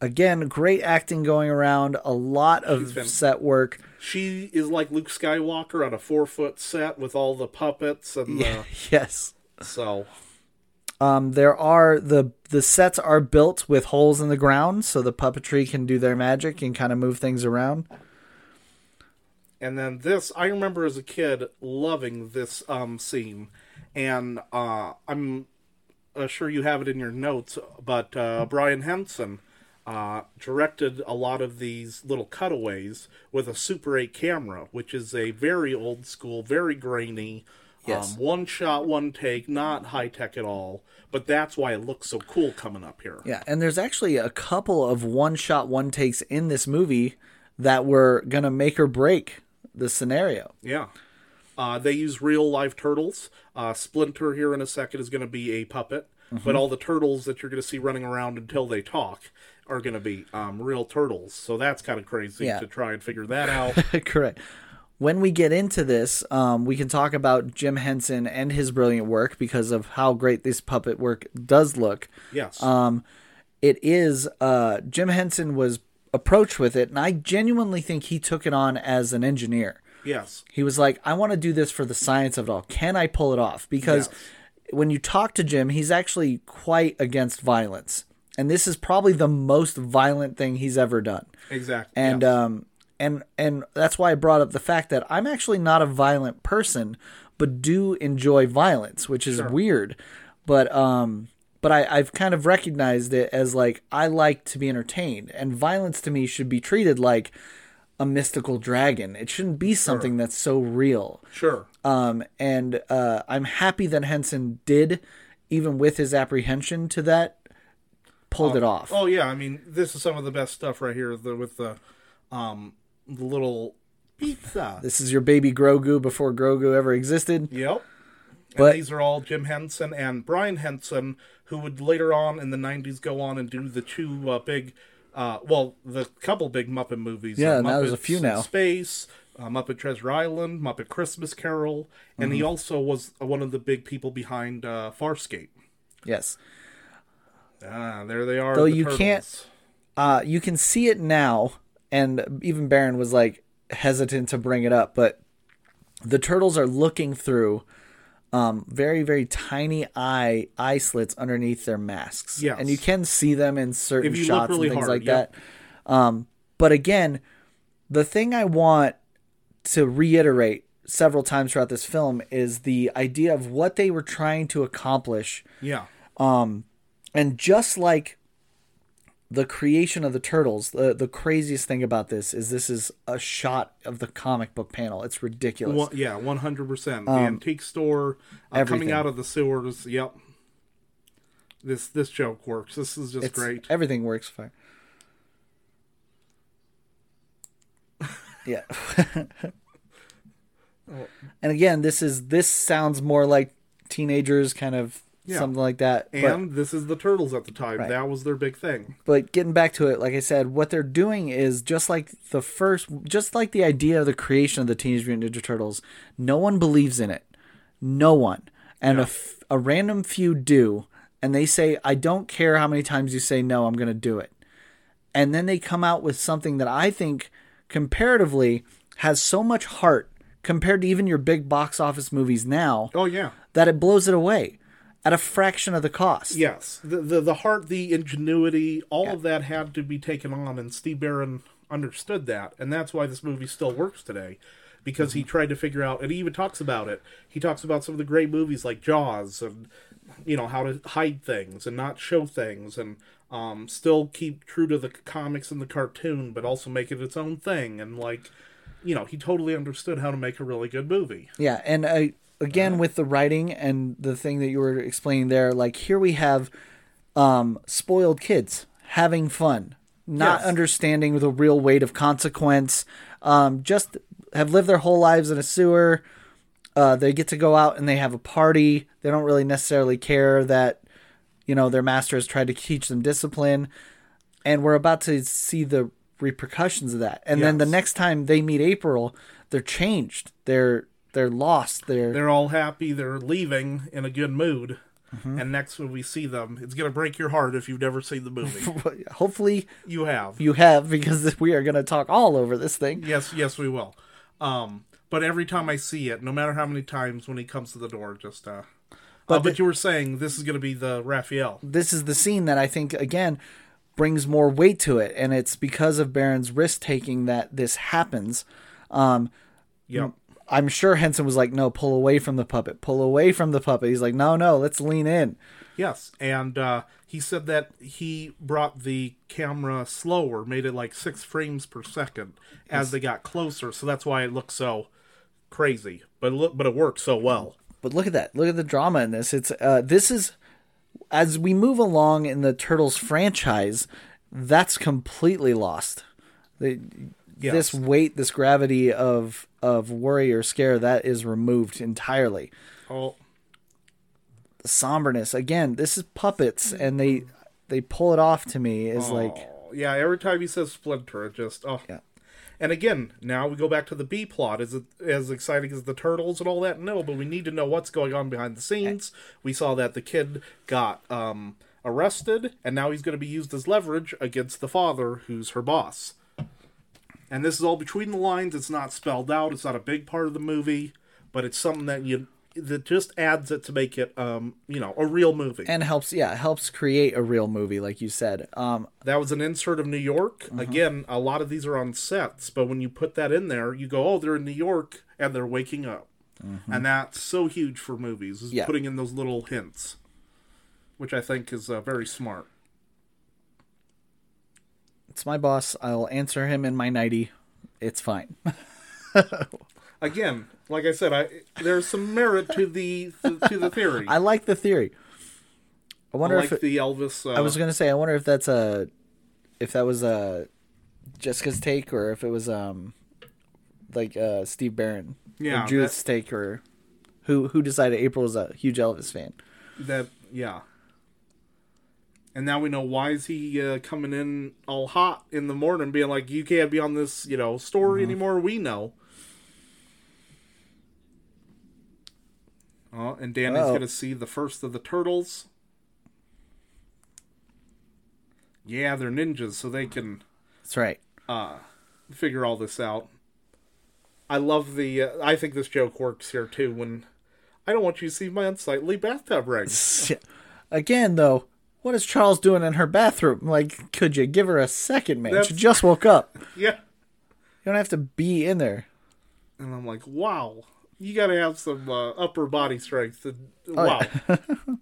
again great acting going around a lot of been- set work She is like Luke Skywalker on a four foot set with all the puppets and the, yes so Um, there are the the sets are built with holes in the ground, so the puppetry can do their magic and kind of move things around. And then this, I remember as a kid loving this um, scene, and uh, I'm uh, sure you have it in your notes, but uh, Brian Henson uh, directed a lot of these little cutaways with a Super 8 camera, which is a very old school, very grainy, Yes. um, one shot, one take, not high tech at all. But that's why it looks so cool coming up here. Yeah, and there's actually a couple of one shot one takes in this movie that were gonna make or break the scenario. Yeah. Uh, they use real live turtles. Uh, Splinter here in a second is going to be a puppet, but all the turtles that you're going to see running around until they talk are going to be um, real turtles. So that's kind of crazy Yeah. to try and figure that out. Correct. When we get into this, um, we can talk about Jim Henson and his brilliant work because of how great this puppet work does look. yes. Um, it is uh, Jim Henson was approached with it, and I genuinely think he took it on as an engineer. yes. He was like, I want to do this for the science of it all. Can I pull it off? Because Yes. when you talk to Jim, he's actually quite against violence. And this is probably the most violent thing he's ever done. Exactly. And yes. um and and that's why I brought up the fact that I'm actually not a violent person, but do enjoy violence, which is weird. But um but I, I've kind of recognized it as like I like to be entertained, and violence to me should be treated like a mystical dragon. It shouldn't be something that's so real. sure. Um, and uh, I'm happy that Henson did, even with his apprehension to that, pulled it off. Oh yeah, I mean this is some of the best stuff right here. The, with the um the little pizza. This is your baby Grogu before Grogu ever existed. Yep. But- and these are all Jim Henson and Brian Henson, who would later on in the '90s go on and do the two uh, big, uh, well, the couple big Muppet movies. Yeah, uh, now there's a few now. Space, uh, Muppet Treasure Island, Muppet Christmas Carol, and Mm-hmm. he also was one of the big people behind uh, Farscape. Yes. Ah, there they are. Though the you turtles. can't- uh, you can see it now, and even Barron was like hesitant to bring it up, but the turtles are looking through um, very very tiny eye eye slits underneath their masks. Yes. and you can see them in certain If you look shots really and things hard, like yep. that. Um, but again, the thing I want to reiterate several times throughout this film is the idea of what they were trying to accomplish Yeah. Um, and just like the creation of the turtles, the the craziest thing about this is this is a shot of the comic book panel. It's ridiculous. One, yeah, one hundred percent. The antique store uh, coming Um, out of the sewers. Yep. This this joke works. This is just It's- great. Everything works fine. Yeah. and again, this is this sounds more like teenagers kind of Yeah. something like that. but- And this is the turtles at the time. Right. That was their big thing. but getting back to it, like I said, what they're doing is just like the first, just like the idea of the creation of the Teenage Mutant Ninja Turtles. No one believes in it, no one, and a f a random few do, and they say, "I don't care how many times you say no, I'm going to do it," and then they come out with something that I think comparatively has so much heart compared to even your big box office movies now Oh yeah. that it blows it away at a fraction of the cost. Yes. The the, the heart, the ingenuity, all of that had to be taken on, and Steve Barron understood that, and that's why this movie still works today. Because he tried to figure out, and he even talks about it. He talks about some of the great movies like Jaws, and you know how to hide things and not show things, and um, still keep true to the comics and the cartoon, but also make it its own thing. And like, you know, he totally understood how to make a really good movie. Yeah, and uh, again with the writing and the thing that you were explaining there, like here we have um, spoiled kids having fun, not Yes. understanding the real weight of consequence. Um, just have lived their whole lives in a sewer. Uh, they get to go out and they have a party. They don't really necessarily care that you know their master has tried to teach them discipline, and we're about to see the repercussions of that. And then the next time they meet April, they're changed. They're they're lost. They're, they're all happy they're leaving in a good mood Mm-hmm. and next when we see them it's gonna break your heart if you've never seen the movie hopefully you have you have because we are going to talk all over this thing. yes yes we will um but every time i see it no matter how many times when he comes to the door just uh but, but you were saying this is gonna be the raphael This is the scene that I think again brings more weight to it, and it's because of Barron's risk taking that this happens. Um, yep I'm sure Henson was like, "No, pull away from the puppet. Pull away from the puppet." He's like, "No, no, let's lean in." yes and uh he said that he brought the camera slower made it like six frames per second as they got closer so that's why it looks so crazy but it look but it worked so well But look at that. Look at the drama in this. It's uh, this is as we move along in the Turtles franchise, that's completely lost. The, Yes. This weight, this gravity of of worry or scare, that is removed entirely. oh The somberness again. This is puppets, and they they pull it off to me is like Oh, yeah, every time he says Splinter, it just oh. Yeah. And again, now we go back to the B plot. Is it as exciting as the turtles and all that? No, but we need to know what's going on behind the scenes. We saw that the kid got um, arrested, and now he's going to be used as leverage against the father, who's her boss. And this is all between the lines. It's not spelled out. It's not a big part of the movie, but it's something that you that just adds it to make it, um, you know, a real movie. and helps yeah helps create a real movie like you said. Um, That was an insert of New York. Mm-hmm. Again, a lot of these are on sets, but when you put that in there, you go, "Oh, they're in New York and they're waking up," and that's so huge for movies. Is Mm-hmm. Yeah. putting in those little hints, which I think is uh, very smart. It's my boss. I'll answer him in my nighty. It's fine. Again, like I said, I there's some merit to the to the theory. I like the theory. I I wonder like if it, the Elvis. Uh, I was gonna say, I wonder if that's a, if that was a, Jessica's take, or if it was um, like uh Steve Barron, Yeah, or Judith's take, or who who decided April was a huge Elvis fan. that yeah. And now we know why is he uh, coming in all hot in the morning, being like, "You can't be on this, you know, story Mm-hmm. anymore." We know. Oh, and Danny's going to see the first of the turtles. Yeah, they're ninjas, so they can That's right. uh figure all this out. I love the. Uh, I think this joke works here too. When I don't want you to see my unsightly bathtub rings. Again, though, what is Charles doing in her bathroom? Like, could you give her a second, man? She just woke up. yeah, You don't have to be in there. and I'm like, wow, you got to have some uh, upper body strength. To, Oh, wow,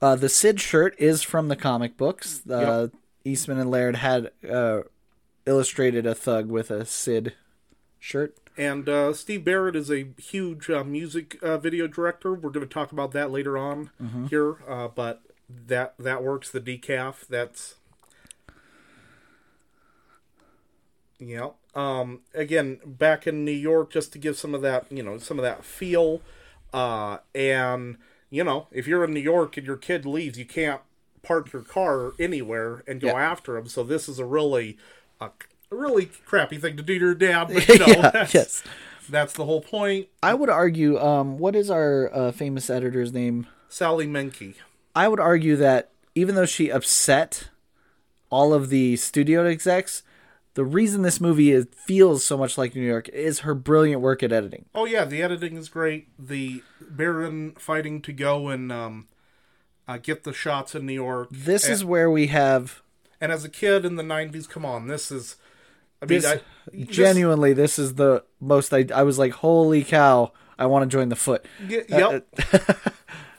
Uh, the Sid shirt is from the comic books. Uh, Eastman and Laird had uh, illustrated a thug with a Sid shirt. And uh, Steve Barron is a huge uh, music uh, video director. We're going to talk about that later on here, uh, but that that works. The decaf, that's yeah. Um, again, back in New York, just to give some of that, you know, some of that feel, uh, and you know, if you're in New York and your kid leaves, you can't park your car anywhere and go after him. So this is a really, a, a really crappy thing to do to your dad. But you know, yeah, that's, yes. that's the whole point. I would argue, um, what is our uh, famous editor's name? Sally Menke. I would argue that even though she upset all of the studio execs, the reason this movie is, feels so much like New York is her brilliant work at editing. Oh yeah, the editing is great. The Barron fighting to go and um, uh, get the shots in New York. This and, is where we have and as a kid in the '90s, come on, this is. I mean, this I, just- genuinely. This is the most. I, I was like, holy cow! I want to join the foot. y- uh, yep.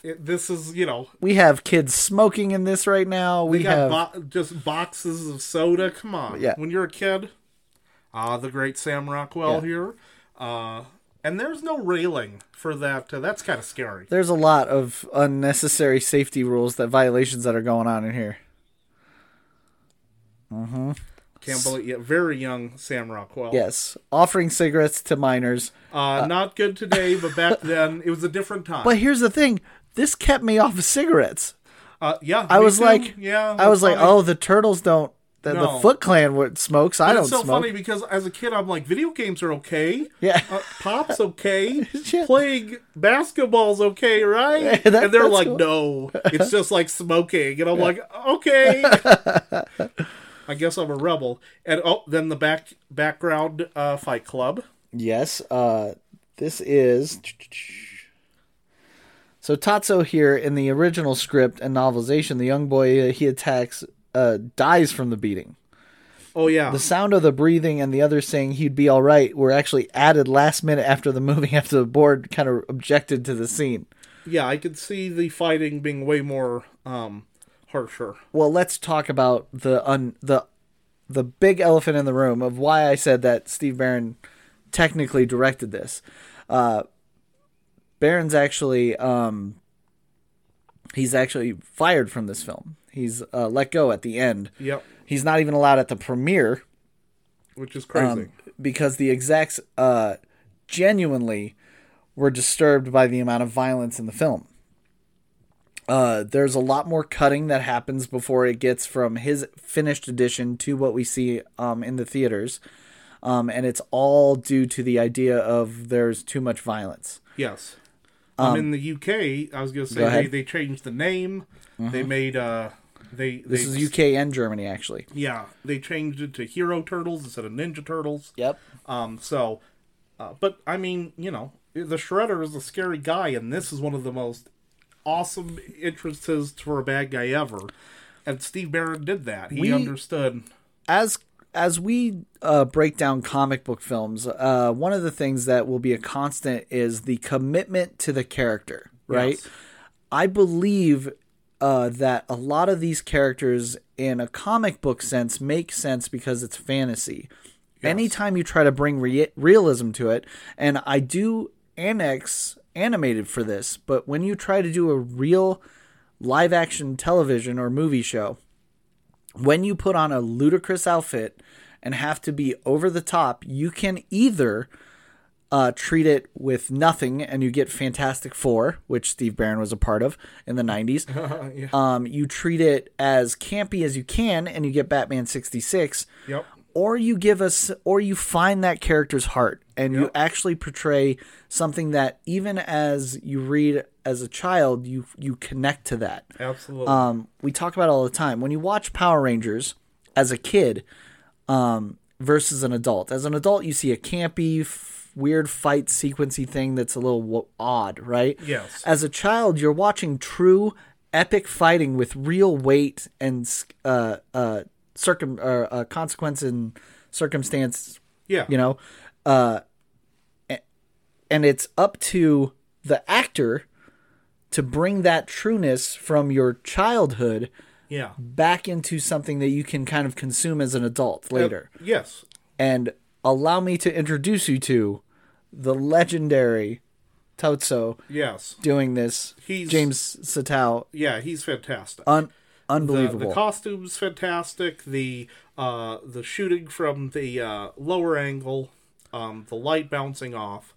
It- this is you know We have kids smoking in this right now. We we got have bo- just boxes of soda. Come on, Yeah. When you're a kid, ah, the great Sam Rockwell Yeah. here, uh, and there's no railing for that. Uh, that's kind of scary. there's a lot of unnecessary safety rules that violations that are going on in here. Can't believe yeah, very young Sam Rockwell. Yes, offering cigarettes to minors. Uh, not good today, but back then it was a different time. But here's the thing: this kept me off of cigarettes. uh, yeah, I was too. like, yeah, I was that's like, oh, the turtles don't. The, No. the Foot Clan would smokes. I don't it's so smoke. funny because as a kid, I'm like, video games are okay. Yeah. Uh, pop's okay. Yeah. Playing basketball's okay, right? That- and they're like, cool. no, it's just like smoking. And I'm like, okay. I guess I'm a rebel. And oh, then the back background uh, Fight Club. Yes. Uh, this is. So Tatsu here in the original script and novelization, the young boy uh, he attacks uh, dies from the beating. Oh yeah, The sound of the breathing and the others saying he'd be all right were actually added last minute after the movie, after the board kind of objected to the scene. yeah. I could see the fighting being way more um, harsher. Well, let's talk about the un, the the big elephant in the room of why I said that Steve Barron technically directed this. Uh, Barron's actually um, he's actually fired from this film. He's uh, let go at the end. Yep, He's not even allowed at the premiere which is crazy. um, because the execs uh, genuinely were disturbed by the amount of violence in the film. Uh, there's a lot more cutting that happens before it gets from his finished edition to what we see um, in the theaters. Um, and it's all due to the idea of there's too much violence. Yes. Um, in the UK, I was going to Go say they. Mm-hmm. they changed the name. They made uh they This they, is UK and Germany, actually. Yeah, they changed it to Hero Turtles instead of Ninja Turtles. Yep. Um so uh, but I mean, you know, the Shredder is a scary guy and this is one of the most awesome entrances for a bad guy ever. And Steve Barron did that. He We- understood. as as we uh, break down comic book films, uh, one of the things that will be a constant is the commitment to the character. Right. Yes. I believe uh, that a lot of these characters, in a comic book sense, make sense because it's fantasy. Anytime you try to bring re- realism to it, and I do annex animated for this, but when you try to do a real live action television or movie show, when you put on a ludicrous outfit and have to be over the top, you can either uh, treat it with nothing and you get Fantastic Four, which Steve Barron was a part of in the 90s. yeah. Um, you treat it as campy as you can and you get Batman 66. Yep. Or you give us, or you find that character's heart and you actually portray something that even as you read as a child you you connect to that. Absolutely. Um, we talk about it all the time. When you watch Power Rangers as a kid um, versus an adult, as an adult, you see a campy, f- weird fight sequency thing that's a little w- odd, right? Yes. As a child, you're watching true epic fighting with real weight and uh, uh, circum uh, uh, consequence and circumstance. yeah. You know, uh, and it's up to the actor to bring that trueness from your childhood yeah. back into something that you can kind of consume as an adult later. Uh, yes. And allow me to introduce you to the legendary Tatsu Yes. doing this. He's- James Saito. Yeah, he's fantastic. Un- the, unbelievable. the costume's fantastic. The uh, the shooting from the uh, lower angle, um, the light bouncing off.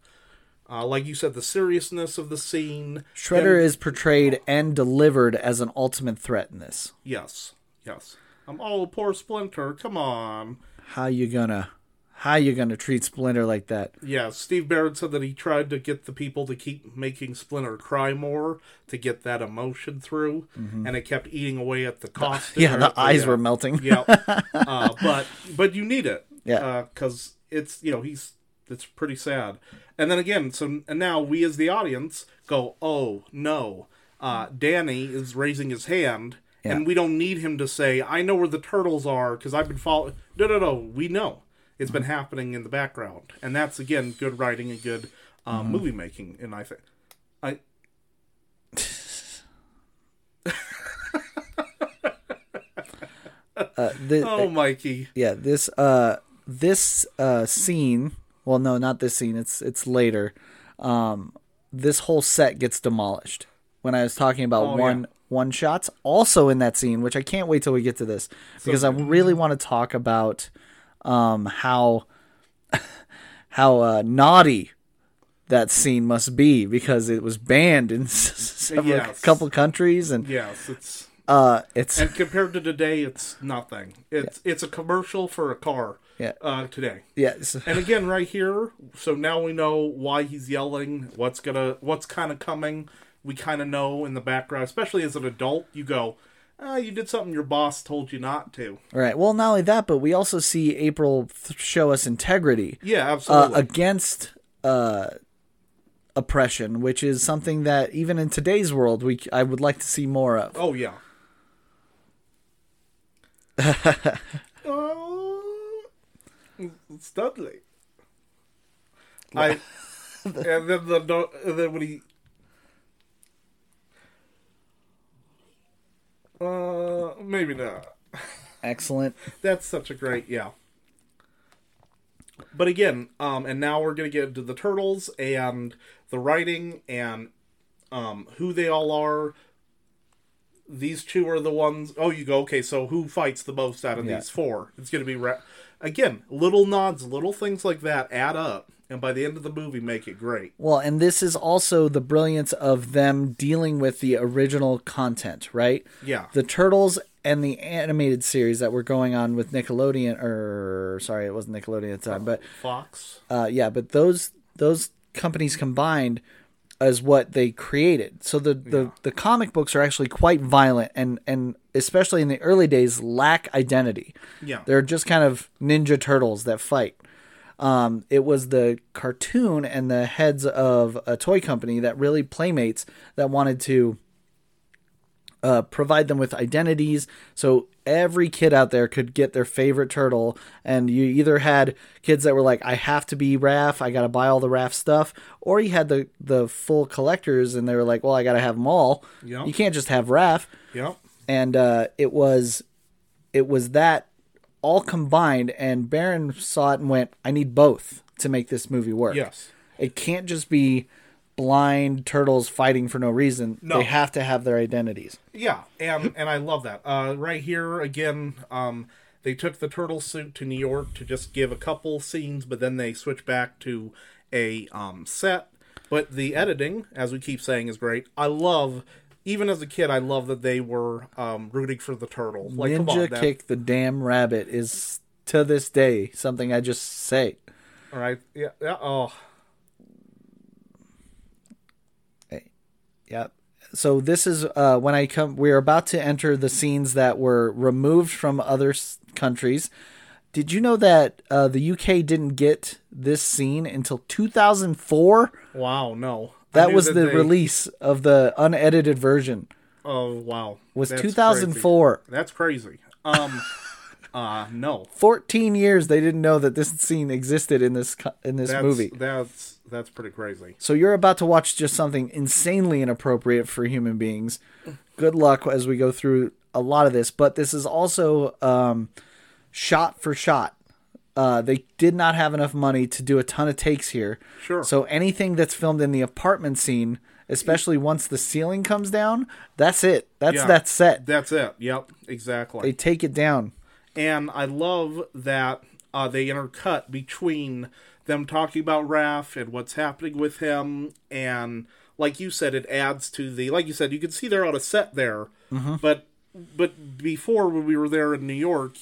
Uh, like you said, the seriousness of the scene. Shredder And- is portrayed and delivered as an ultimate threat in this. yes, yes. Um, oh, poor Splinter. Come on. How you gonna how you gonna treat Splinter like that? Yeah, Steve Barron said that he tried to get the people to keep making Splinter cry more to get that emotion through, and it kept eating away at the costume. Mm-hmm. Yeah, the eyes uh, were melting. yeah, uh, but but you need it. Yeah. because it's you know he's it's pretty sad. And then again, so and now we as the audience go, oh no, uh, Danny is raising his hand. Yeah. And we don't need him to say, "I know where the turtles are" because I've been following. No, no, no. We know it's been happening in the background, and that's again good writing and good um, Mm-hmm. movie making. And I think, I Uh, the, oh Mikey, yeah this uh this uh scene well no not this scene it's it's later um this whole set gets demolished when i was talking about Oh, one yeah. one shots also in that scene which i can't wait till we get to this because i really want to talk about um how how uh naughty that scene must be because it was banned in Yes. couple countries and yes, it's uh it's and compared to today, it's nothing. It's it's a commercial for a car. Yeah. Uh, today. yes And again, right here, so now we know why he's yelling. What's gonna, what's kind of coming. We kind of know in the background, especially as an adult. You go, ah, you did something your boss told you not to. All right. Well, not only that, but we also see April th- show us integrity Yeah, uh, absolutely. against uh, oppression, which is something that even in today's world, we I would like to see more of. oh yeah. oh, it's Dudley. I and then the no- and then when he uh maybe not. Excellent. That's such a great yeah. But again, um, and now we're gonna get into the turtles and the writing and um, who they all are. These two are the ones oh you go okay. So who fights the most out of Yeah. these four? It's gonna be Ra- again little nods, little things like that add up, and by the end of the movie, make it great. Well, and this is also the brilliance of them dealing with the original content, right? Yeah. The Turtles and the animated series that were going on with Nickelodeon, or sorry, it wasn't Nickelodeon at the time, but Fox. uh, yeah, but those those companies combined as what they created. So the, the, the comic books are actually quite violent and, and especially in the early days lack identity. Yeah. They're just kind of ninja turtles that fight. Um, it was the cartoon and the heads of a toy company that really playmates that wanted to uh, provide them with identities so every kid out there could get their favorite turtle and you either had kids that were like i have to be Raph, i gotta buy all the Raph stuff or you had the the full collectors and they were like well i gotta have them all Yeah. you can't just have Raph. Yep. and uh, it was it was that all combined and Barron saw it and went i need both to make this movie work Yes. it can't just be blind turtles fighting for no reason No. they have to have their identities Yeah, and and I love that. Uh, right here again, um, they took the turtle suit to New York to just give a couple scenes, but then they switch back to a um, set. But the editing, as we keep saying, is great. I love, even as a kid, I love that they were um, rooting for the turtle. Like, on, Ninja that- kick the damn rabbit is to this day something I just say. All right, yeah, yeah. Oh, Yep. So this is uh, when I come. We're about to enter the scenes that were removed from other s- countries. Did you know that uh, the UK didn't get this scene until 2004? Wow, no. That was the they- release of the unedited version. Oh wow, Was That's 2004. Crazy. That's crazy. Um, uh, no. 14 years they didn't know that this scene existed in this in this That's, movie. That's that's pretty crazy. So you're about to watch just something insanely inappropriate for human beings. Good luck as we go through a lot of this, but this is also um, shot for shot. Uh, they did not have enough money to do a ton of takes here. Sure. So anything that's filmed in the apartment scene, especially once the ceiling comes down, that's it. That's Yeah. that set. That's it. Yep, exactly. They take it down. And I love that uh, they intercut between them talking about Raph and what's happening with him, and like you said, it adds to the like you said, you can see they're on a set there, Mm-hmm. but but before when we were there in New York,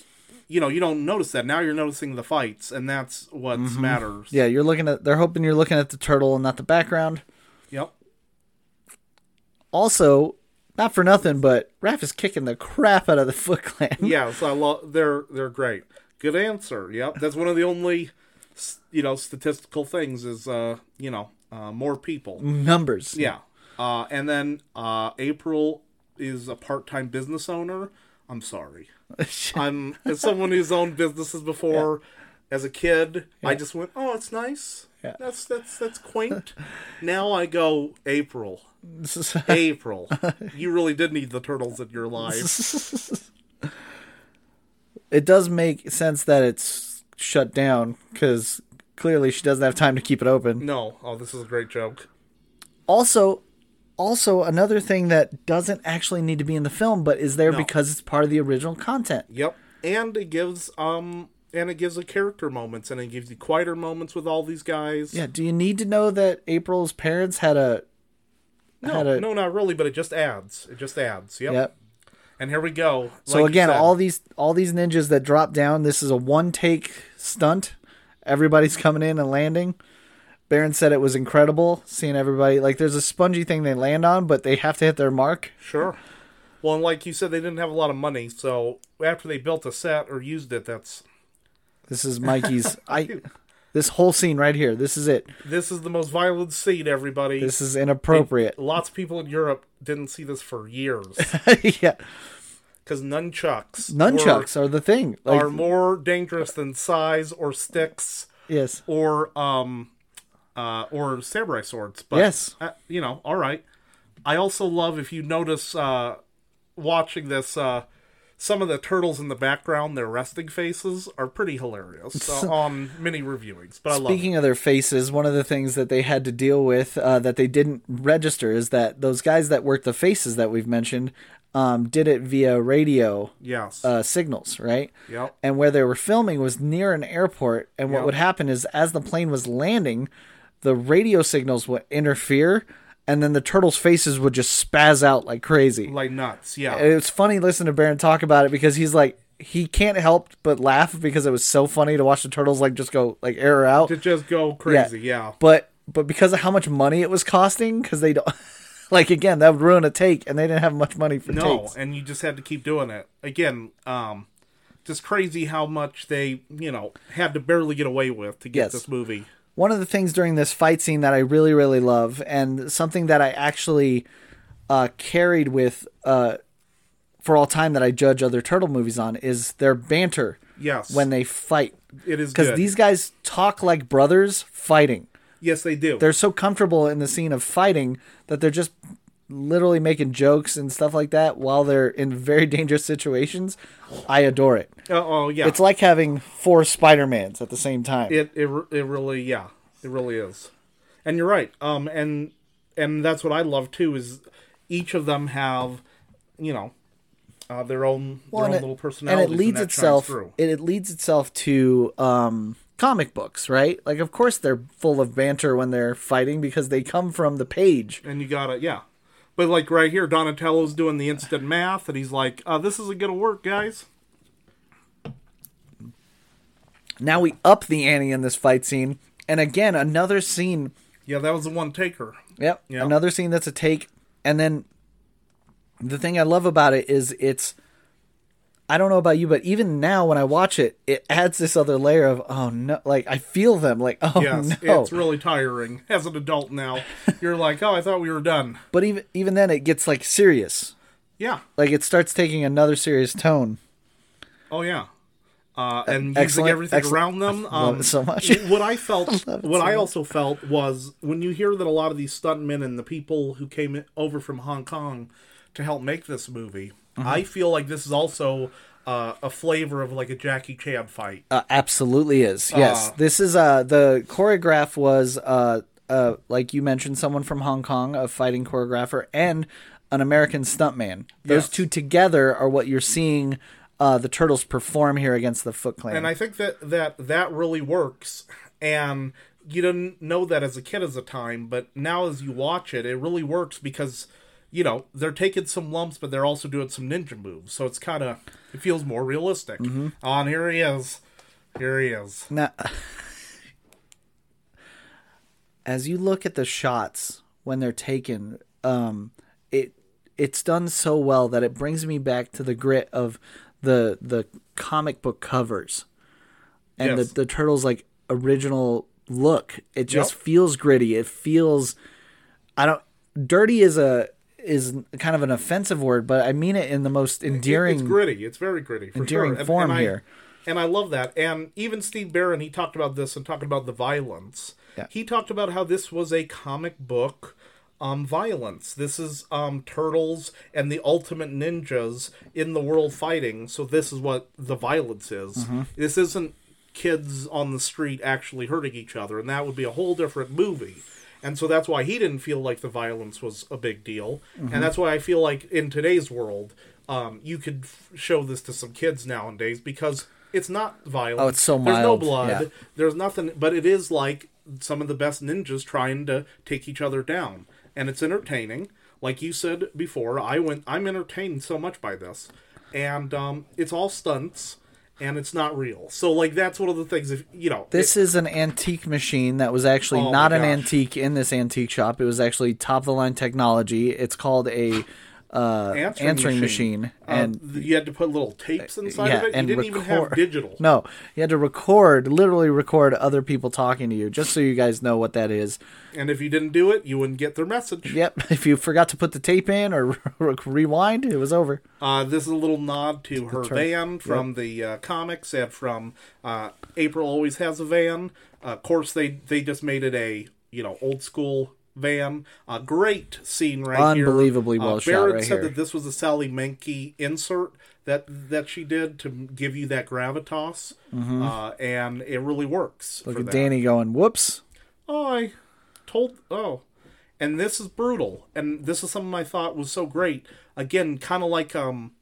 you know, you don't notice that. Now you're noticing the fights, and that's what matters. Mm-hmm. Yeah, you're looking at. They're hoping you're looking at the turtle and not the background. Yep. Also, not for nothing, but Raph is kicking the crap out of the Foot Clan. Yeah, so I love they're they're great. Good answer. Yep, that's one of the only you know statistical things is uh you know uh, more people. Numbers. Yeah, uh, and then uh, April is a part-time business owner. I'm sorry. I'm as someone who's owned businesses before. As a kid, I just went, "Oh, it's nice. Yeah. That's that's that's quaint." now I go, April. April, you really did need the turtles in your life. it does make sense that it's shut down because clearly she doesn't have time to keep it open. No, oh, this is a great joke. Also, also another thing that doesn't actually need to be in the film, but is there No. because it's part of the original content. Yep, and it gives um and it gives the character moments, and it gives you quieter moments with all these guys. Yeah. Do you need to know that April's parents had a? no, had a- no, not really, but it just adds. It just adds. Yep. Yep. And here we go. So Like again, all these all these ninjas that drop down. This is a one take stunt. Everybody's coming in and landing. Barron said it was incredible seeing everybody. Like there's a spongy thing they land on, but they have to hit their mark. sure. Well, and like you said, they didn't have a lot of money, so after they built a set or used it, that's This is Mikey's. I. This whole scene right here. This is it. this is the most violent scene. Everybody, This is inappropriate. lots of people in Europe didn't see this for years yeah. because nunchucks, Nunchucks are the thing. Like, are more dangerous than sais or sticks. yes. or um uh or samurai swords but Yes. uh, you know all right i also love if you notice uh watching this uh some of the turtles in the background their resting faces are pretty hilarious uh, on mini reviewings but i love. Speaking of their faces, one of the things that they had to deal with uh, that they didn't register is that those guys that worked the faces that we've mentioned um, did it via radio yes uh, signals, right? yep And where they were filming was near an airport. And what Yep. would happen is, as the plane was landing, the radio signals would interfere, and then the turtles' faces would just spaz out like crazy. like nuts yeah it was funny listening to Barron talk about it because he's like he can't help but laugh because it was so funny to watch the turtles like just go like air out. to just go crazy yeah, But but because of how much money it was costing, because they don't like again that would ruin a take, and they didn't have much money for no takes. and you just had to keep doing it again um just crazy how much they you know had to barely get away with to get Yes. this movie One of the things during this fight scene that I really really love, and something that I actually uh, carried with uh, for all time that I judge other turtle movies on is their banter yes when they fight. it is Because these guys talk like brothers fighting. Yes, they do. they're so comfortable in the scene of fighting that they're just literally making jokes and stuff like that while they're in very dangerous situations. I adore it. Oh yeah, It's like having four Spider-Mans at the same time. it, it it really yeah, it really is. And you're right. Um, and and that's what I love too is each of them have, you know, uh, their own Well, their own and it- little and personalities. it leads shines itself it, it leads itself to um comic books, right? Like of course they're full of banter when they're fighting because they come from the page. and you gotta yeah. But like right here, Donatello's doing the instant math, and he's like, uh, "This isn't gonna work, guys." Now we up the ante in this fight scene. And again, another scene Yeah, that was the one taker. Yep. Yeah. Another scene that's a take. and then the thing I love about it is it's I don't know about you, but even now when I watch it, it adds this other layer of oh no, like I feel them, like oh Yes, no. it's really tiring as an adult now. You're like, oh, I thought we were done. but even even then, it gets like serious, Yeah. like it starts taking another serious tone. Oh yeah. Uh, and using everything excellent. around them. I um, so much. what I felt, it what so I much. also felt was when you hear that a lot of these stuntmen and the people who came over from Hong Kong to help make this movie, Mm-hmm. I feel like this is also uh, a flavor of like a Jackie Chan fight. Uh, absolutely is. Yes, Uh, this is uh the choreograph was uh uh like you mentioned someone from Hong Kong, a fighting choreographer, and an American stuntman. Those Yes. two together are what you're seeing uh the turtles perform here against the Foot Clan. and I think that that that really works. And you didn't know that as a kid as a time, but now as you watch it, it really works because you know they're taking some lumps, but they're also doing some ninja moves, so it's kind of it feels more realistic. Mm-hmm. Oh, and here he is, here he is. Now, as you look at the shots when they're taken, um, it it's done so well that it brings me back to the grit of the the comic book covers and Yes. the the turtles like original look. It just Yep. feels gritty. It feels I don't dirty is a is kind of an offensive word, but I mean it in the most endearing. It's gritty. It's very gritty. For endearing sure. And- form and I- here. And I love that. And even Steve Barron, he talked about this and talking about the violence. Yeah. He talked about how this was a comic book um, violence. This is um, turtles and the ultimate ninjas in the world fighting. So this is what the violence is. Mm-hmm. This isn't kids on the street actually hurting each other, and that would be a whole different movie. And so that's why he didn't feel like the violence was a big deal. Mm-hmm. And that's why I feel like in today's world, um, you could f- show this to some kids nowadays because it's not violent. Oh, it's so mild. There's no blood. yeah. There's nothing, but it is like some of the best ninjas trying to take each other down, and it's entertaining. Like you said before, I went. I'm entertained so much by this, and um, it's all stunts, and it's not real. So like that's one of the things. If you know, This is an antique machine that was actually Oh not an gosh. antique in this antique shop. It was actually top of the line technology. It's called a uh, answering, machine, Uh, and th- you had to put little tapes inside yeah, of it. You and didn't even have record- digital. No, you had to record, literally record other people talking to you, just so you guys know what that is. And if you didn't do it, you wouldn't get their message. Yep. If you forgot to put the tape in or rewind, it was over. Uh, this is a little nod to her van from the uh, comics and from uh, April always has a van. Uh, of course, they they just made it a you know old school van. A great scene right here. Unbelievably well uh, shot Barron right said here. that this was a Sally Menke insert that that she did to give you that gravitas, uh, and it really works. Mm-hmm. Look at that. Danny going, "Whoops." Oh, I told. Oh, and this is brutal. And this is something I thought was so great. Again, kind of like um,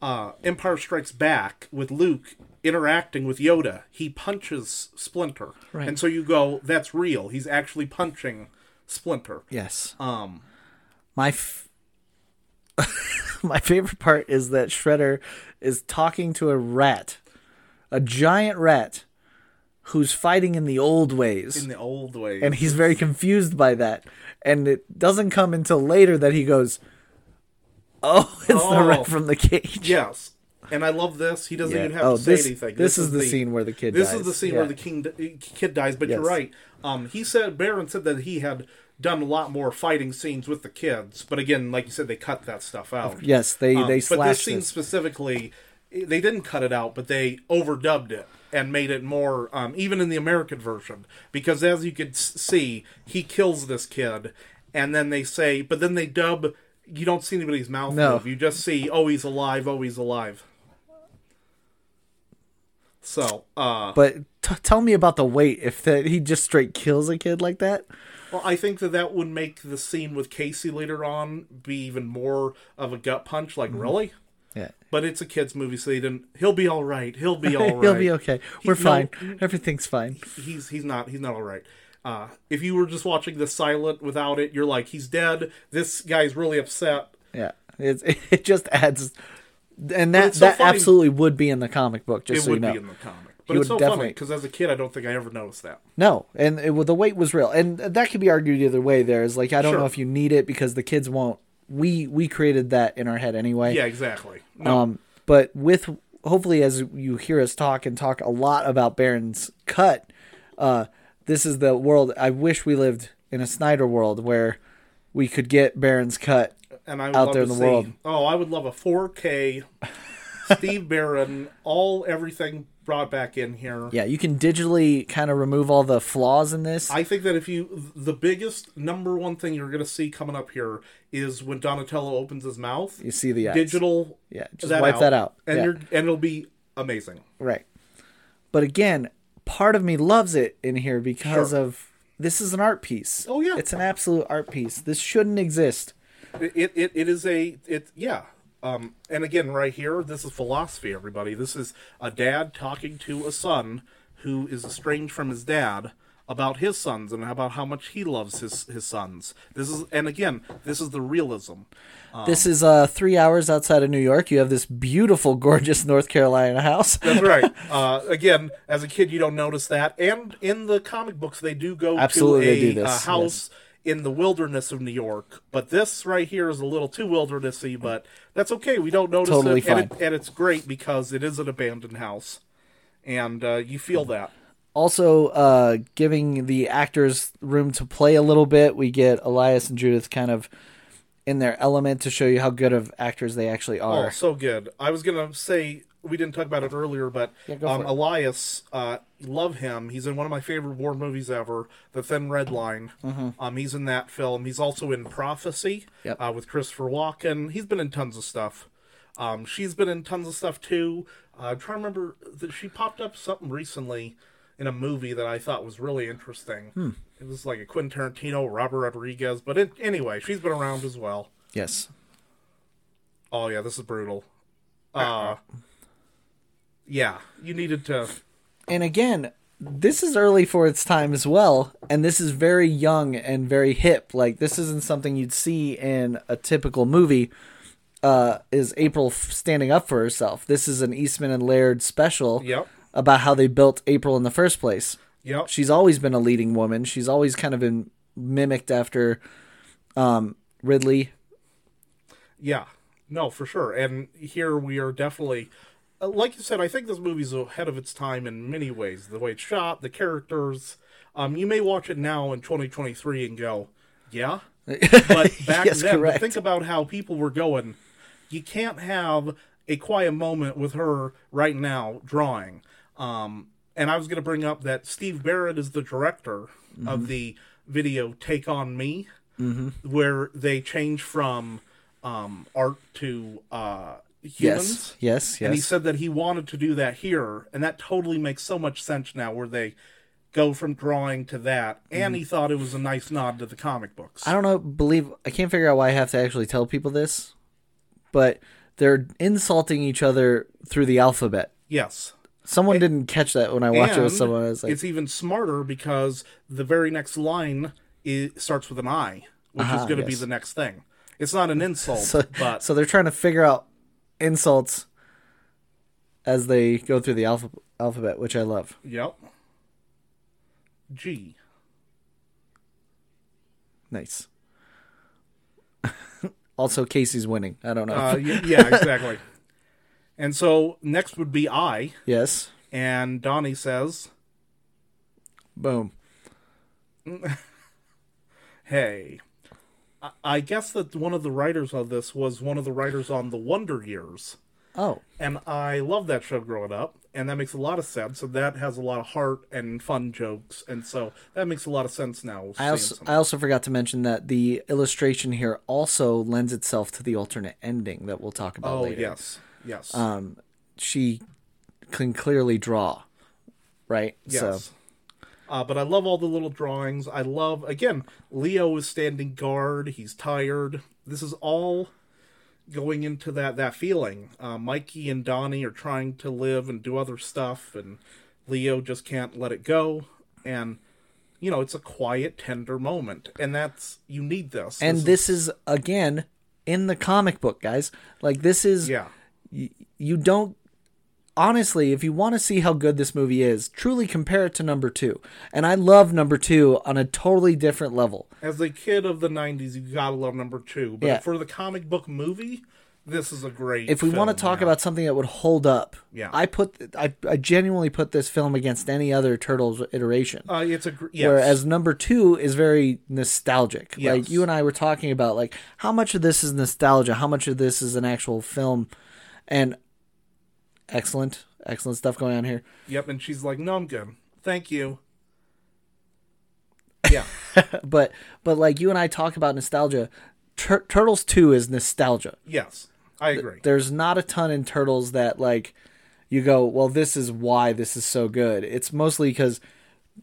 uh, Empire Strikes Back with Luke interacting with Yoda. He punches Splinter, Right. and so you go, "That's real." He's actually punching Splinter. Yes. Um, My f- my favorite part is that Shredder is talking to a rat, a giant rat, who's fighting in the old ways, in the old ways. and he's very confused by that. And it doesn't come until later that he goes, "Oh, it's the Oh. rat from the cage." yes. And I love this. He doesn't Yeah. even have Oh, to say this- anything. this is the scene where the kid dies. This dies. is the scene Yeah. where the king, kid dies. But you're right. Um, he said Barron said that he had done a lot more fighting scenes with the kids. But again, like you said, they cut that stuff out. Yes, they Um, they but this scene this. specifically, they didn't cut it out, but they overdubbed it and made it more, um, even in the American version, because as you could see, he kills this kid, and then they say, but then they dub. You don't see anybody's mouth No. move. You just see, oh, he's alive. Oh, he's alive. So, uh, But t- tell me about the weight. If that he just straight kills a kid like that, well, I think that that would make the scene with Casey later on be even more of a gut punch. Like, Mm-hmm. really? yeah, But it's a kids' movie, so they didn't. He'll be all right. He'll be all right. he'll be okay. We're no, fine. Everything's fine. He's he's not he's not all right. Uh, if you were just watching the silent without it, you're like he's dead. This guy's really upset. Yeah, it's, it just adds, and that so that funny- absolutely would be in the comic book. Just it so would you know. be in the comic. But it's so would funny because as a kid, I don't think I ever noticed that. no, and it, well, the weight was real, and that could be argued either way. There is like I don't Sure. know if you need it because the kids won't. We we created that in our head anyway. Yeah, exactly. No, Um, but with hopefully, as you hear us talk and talk a lot about Barron's cut, uh, this is the world. I wish we lived in a Snyder world where we could get Barron's cut. And I would out love there to in the see, world. Oh, I would love a 4K Steve Barron, all everything brought back in here. Yeah, you can digitally kind of remove all the flaws in this. I think that if you, the biggest number one thing you're going to see coming up here is when Donatello opens his mouth. you see the eyes. Digital, Yeah, just wipe that out. and Yeah. you're and it'll be amazing. Right. But again, part of me loves it in here because Sure. of this is an art piece. Oh, yeah. It's an absolute art piece. This shouldn't exist. It it, it is a it yeah. Um, and again, right here, this is philosophy, everybody. This is a dad talking to a son who is estranged from his dad about his sons and about how much he loves his his sons. This is, and again, this is the realism. this is uh 3 hours outside of New York. You have this beautiful gorgeous North Carolina house. That's right. uh, again, as a kid, you don't notice that, and in the comic books, they do go Absolutely, to a, they do this, a house. In the wilderness of New York, but this right here is a little too wildernessy, but that's okay. We don't notice Totally it, and, it, and it's great because it is an abandoned house, and uh, you feel that. also uh giving the actors room to play a little bit. We get Elias and Judith kind of in their element to show you how good of actors they actually are. Oh, are. so good. I was gonna say we didn't talk about it earlier, but go um, it. Elias, uh, love him. He's in one of my favorite war movies ever, The Thin Red Line. Um, he's in that film. He's also in Prophecy Yep. uh, with Christopher Walken. He's been in tons of stuff. Um, she's been in tons of stuff too. Uh, I'm trying to remember that she popped up something recently in a movie that I thought was really interesting. Hmm. It was like a Quentin Tarantino, Robert Rodriguez, but it, anyway, she's been around as well. yes. Oh yeah, this is brutal. Uh Yeah, you needed to And again, this is early for its time as well, and this is very young and very hip. Like this isn't something you'd see in a typical movie. Uh, is April f- standing up for herself? This is an Eastman and Laird special Yep. about how they built April in the first place. Yep. She's always been a leading woman. She's always kind of been mimicked after um, Ripley. Yeah. No, for sure. And here we are definitely uh, like you said, I think this movie's ahead of its time in many ways. The way it's shot, the characters. Um, you may watch it now in 2023 and go, "Yeah," but back Yes, then, think about how people were going. You can't have a quiet moment with her right now drawing. Um, and I was going to bring up that Steve Barron is the director Mm-hmm. of the video "Take on Me," where they change from um, art to uh, humans. Yes, yes, And he said that he wanted to do that here, and that totally makes so much sense now, where they go from drawing to that. And he mm. thought it was a nice nod to the comic books. I don't know. Believe I can't figure out why I have to actually tell people this, but they're insulting each other through the alphabet. yes. Someone didn't catch that when I watched it with someone. I was like, it's even smarter because the very next line is, starts with an I, which Aha, is ah, going to be the next thing. It's not an insult, so, but so they're trying to figure out insults as they go through the alpha, alphabet, which I love. yep. G. Nice. also, Casey's winning. I don't know. Uh, yeah, exactly. And so next would be I, yes. and Donnie says, Boom. hey I- guess that one of the writers of this was one of the writers on the wonder years Oh, and i loved that show growing up and that makes a lot of sense and that has a lot of heart and fun jokes and so that makes a lot of sense now I also I also forgot to mention that the illustration here also lends itself to the alternate ending that we'll talk about oh later. yes yes Um, she can clearly draw, right? yes So uh, but I love all the little drawings. I love again. Leo is standing guard. He's tired. This is all going into that that feeling. Uh, Mikey and Donnie are trying to live and do other stuff, and Leo just can't let it go. And you know, it's a quiet, tender moment, and that's you need this. and is- this is again in the comic book, guys. Like this is yeah, you don't honestly, if you want to see how good this movie is, truly compare it to number two. And I love number two on a totally different level. As a kid of the '90s, you gotta love number two. But Yeah. for the comic book movie, this is a great. If we want to talk yeah. about something that would hold up, Yeah. I put I, I genuinely put this film against any other Turtles iteration. uh, it's a gr- yes. Whereas number two is very nostalgic. Yes. Like you and I were talking about, like how much of this is nostalgia, how much of this is an actual film, and excellent, excellent stuff going on here. yep, and she's like, "No, I'm good, thank you." Yeah, But but like you and I talk about nostalgia, Tur- Turtles two is nostalgia. yes, I agree. There's not a ton in Turtles that like you go, well, this is why this is so good. It's mostly because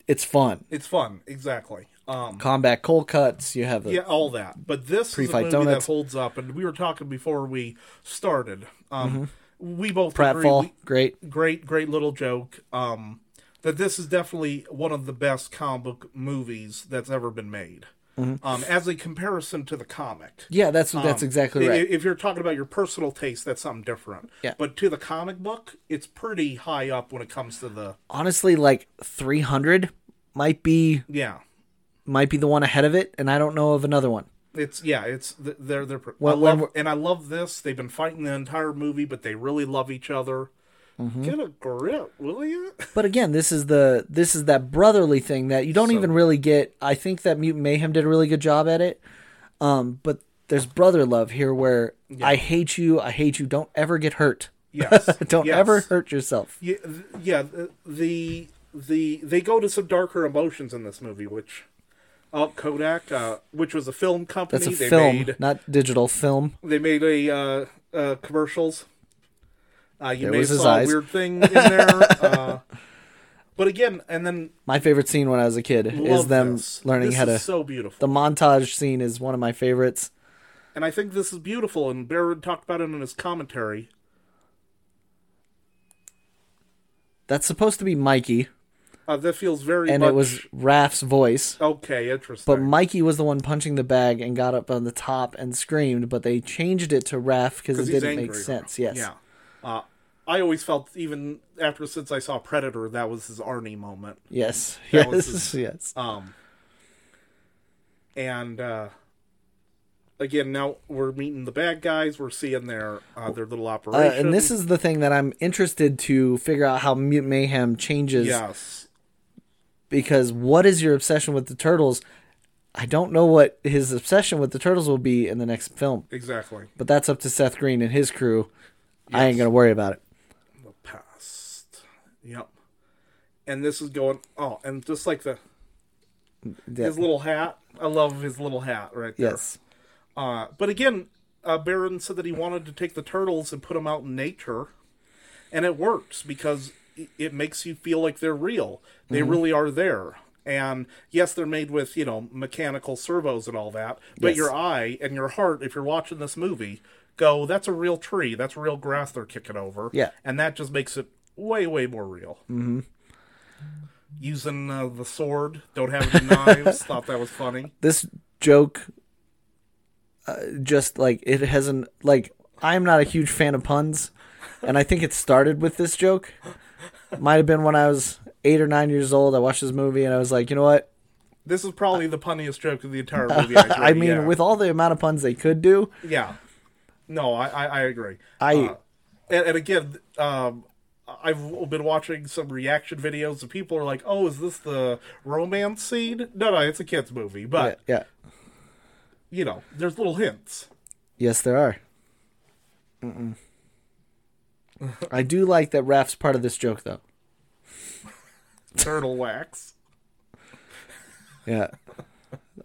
it's fun. It's fun, exactly. Um, Combat cold cuts. You have the yeah, all that. But this is a movie donuts. that holds up, and we were talking before we started. Um, We both pratfall. agree. Great. great, great little joke. Um, that this is definitely one of the best comic book movies that's ever been made. Mm-hmm. Um, as a comparison to the comic. Yeah, that's that's Um, exactly right. If you're talking about your personal taste, that's something different. Yeah. But to the comic book, it's pretty high up when it comes to the Honestly, like 300 might be yeah. might be the one ahead of it, and I don't know of another one. It's yeah, it's they're they're. Well, I love and I love this. They've been fighting the entire movie, but they really love each other. Mm-hmm. Get a grip, will you? But again, this is the this is that brotherly thing that you don't So- even really get. I think that Mutant Mayhem did a really good job at it. Um, but there's brother love here, where I hate you, I hate you. Don't ever get hurt. Yes. don't Yes. ever hurt yourself. Yeah, yeah. The the they go to some darker emotions in this movie, which. Oh, Kodak, uh, which was a film company. That's a they film, Made, not digital film. they made a uh, uh, commercials. Uh, you There may was have his saw eyes. a weird thing in there. uh, but again, and then My favorite scene when I was a kid is them this. learning This how to. so beautiful. the montage scene is one of my favorites. And I think this is beautiful, and Barron talked about it in his commentary. That's supposed to be Mikey, Uh, that feels very and much... it was Raph's voice. Okay, interesting. But Mikey was the one punching the bag and got up on the top and screamed, but they changed it to Raph because it didn't make sense. Yes. Yeah. Uh, I always felt, even after since I saw Predator, that was his Arnie moment. Yes. That Yes. was his- yes. Um, and uh, again, now we're meeting the bad guys. We're seeing their uh, their little Uh, operation. and this is the thing that I'm interested to figure out how Mutant Mayhem changes yes, because what is your obsession with the turtles? I don't know what his obsession with the turtles will be in the next film, exactly. but that's up to Seth Green and his crew. I ain't gonna worry about it. The past. Yep. And this is going. Oh, and just like the Yeah. his little hat. I love his little hat right there. Yes. Uh, but again, uh, Barron said that he wanted to take the turtles and put them out in nature, and it works because it makes you feel like they're real. They Mm-hmm. really are there. And yes, they're made with you know mechanical servos and all that, but Yes. your eye and your heart, if you're watching this movie, go that's a real tree, that's real grass they're kicking over. Yeah. and that just makes it way way more real. Mm-hmm. Using uh, the sword, don't have any knives. thought that was funny. this joke uh, just like it hasn't like i'm not a huge fan of puns and i think it started with this joke might have been when i was eight or nine years old i watched this movie and i was like you know what This is probably the punniest joke of the entire movie. I, i mean yeah. with all the amount of puns they could do yeah, no, I I, I agree. I- Uh, and, and again, um, I've been watching some reaction videos, and people are like, "Oh, is this the romance scene?" No, no, it's a kids movie, yeah, but yeah you know, there's little hints. yes there are i do like that Raph's part of this joke though Turtle wax. yeah